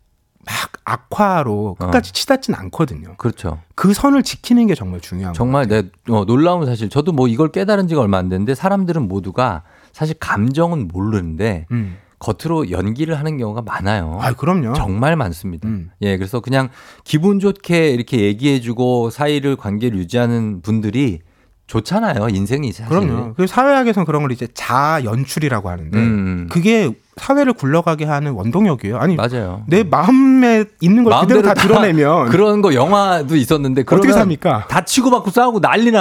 Speaker 8: 막 악화로 끝까지 치닫진 않거든요.
Speaker 1: 그렇죠.
Speaker 8: 그 선을 지키는 게 정말 중요한 거예요.
Speaker 1: 정말 내 어, 놀라운 사실. 저도 뭐 이걸 깨달은 지가 얼마 안 됐는데 사람들은 모두가 사실 감정은 모르는데
Speaker 8: 음.
Speaker 1: 겉으로 연기를 하는 경우가 많아요.
Speaker 8: 아, 그럼요.
Speaker 1: 정말 많습니다.
Speaker 8: 음.
Speaker 1: 예, 그래서 그냥 기분 좋게 이렇게 얘기해주고 사이를 관계를 유지하는 분들이 좋잖아요. 인생이 사실.
Speaker 8: 그럼요. 그 사회학에서는 그런 걸 이제 자아 연출이라고 하는데
Speaker 1: 음,
Speaker 8: 그게 사회를 굴러가게 하는 원동력이에요. 아니
Speaker 1: 맞아요.
Speaker 8: 내 마음에 있는 걸 그대로 다 드러내면
Speaker 1: 그런 거 영화도 있었는데
Speaker 8: 어떻게 삽니까?
Speaker 1: 다 치고 받고 싸우고 난리나.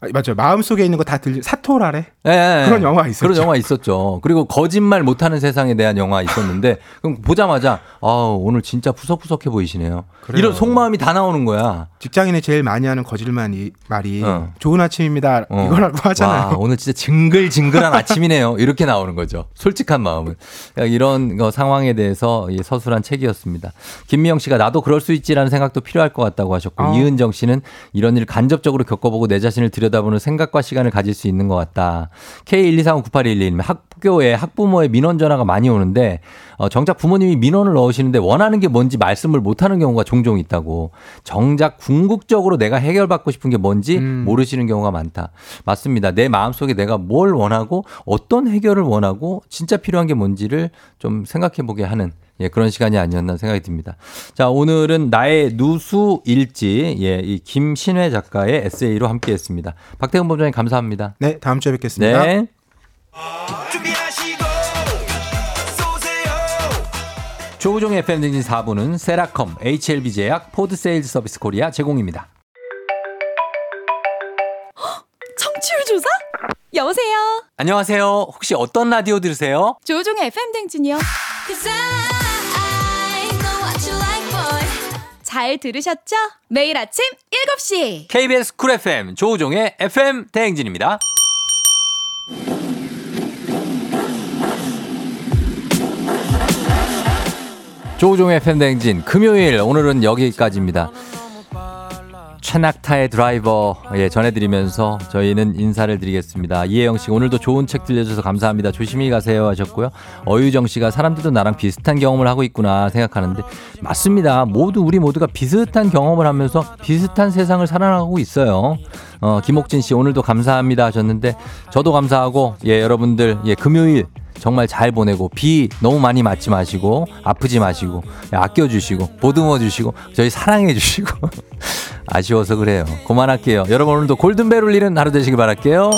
Speaker 8: 아, 맞아요. 마음 속에 있는 거 다 들. 사토라래.
Speaker 1: 예, 예.
Speaker 8: 그런 영화 있었죠.
Speaker 1: 그런 영화 있었죠. 그리고 거짓말 못하는 세상에 대한 영화 있었는데 그럼 보자마자 아 오늘 진짜 푸석푸석해 보이시네요.
Speaker 8: 그래요.
Speaker 1: 이런 속마음이 다 나오는 거야.
Speaker 8: 직장인이 제일 많이 하는 거짓말이 말이
Speaker 1: 어.
Speaker 8: 좋은 아침입니다.
Speaker 1: 어.
Speaker 8: 이거라고 하잖아요.
Speaker 1: 와, 오늘 진짜 징글징글한 아침이네요. 이렇게 나오는 거죠. 솔직한 마음은. 이런 거 상황에 대해서 이 서술한 책이었습니다. 김미영 씨가 나도 그럴 수 있지라는 생각도 필요할 것 같다고 하셨고
Speaker 8: 어.
Speaker 1: 이은정 씨는 이런 일 간접적으로 겪어보고 내 자신을 들여다보는 생각과 시간을 가질 수 있는 것 같다. K1239811님 학교에 학부모의 민원 전화가 많이 오는데 어, 정작 부모님이 민원을 넣으시는데 원하는 게 뭔지 말씀을 못하는 경우가 종종 있다고. 정작 궁극적으로 내가 해결받고 싶은 게 뭔지
Speaker 8: 음.
Speaker 1: 모르시는 경우가 많다. 맞습니다. 내 마음속에 내가 뭘 원하고 어떤 해결을 원하고 진짜 필요한 게 뭔지를 좀 생각해 보게 하는 예, 그런 시간이 아니었나 생각이 듭니다. 자, 오늘은 나의 누수 일지, 예, 이 김신혜 작가의 에세이로 함께 했습니다. 박태근 본장님 감사합니다.
Speaker 8: 네, 다음 주에 뵙겠습니다.
Speaker 1: 네. 조우종의 FM 대행진 4부는 세라컴, HLB 제약, 포드 세일즈 서비스 코리아 제공입니다.
Speaker 2: 청취율 조사? 여보세요.
Speaker 1: 안녕하세요. 혹시 어떤 라디오 들으세요?
Speaker 2: 조우종의 FM 대행진이요. 잘 들으셨죠? 매일 아침 7시.
Speaker 1: KBS 쿨 FM 조우종의 FM 대행진입니다. 조우종의 대행진 금요일 오늘은 여기까지입니다. 최낙타의 드라이버 예, 전해드리면서 저희는 인사를 드리겠습니다. 이혜영 씨 오늘도 좋은 책 들려줘서 감사합니다. 조심히 가세요 하셨고요. 어유정 씨가 사람들도 나랑 비슷한 경험을 하고 있구나 생각하는데 맞습니다. 모두 우리 모두가 비슷한 경험을 하면서 비슷한 세상을 살아나가고 있어요. 어, 김옥진 씨 오늘도 감사합니다 하셨는데 저도 감사하고 예 여러분들 예 금요일 정말 잘 보내고 비 너무 많이 맞지 마시고 아프지 마시고 예, 아껴주시고 보듬어 주시고 저희 사랑해 주시고 아쉬워서 그래요. 그만할게요. 여러분 오늘도 골든벨 울리는 하루 되시길 바랄게요.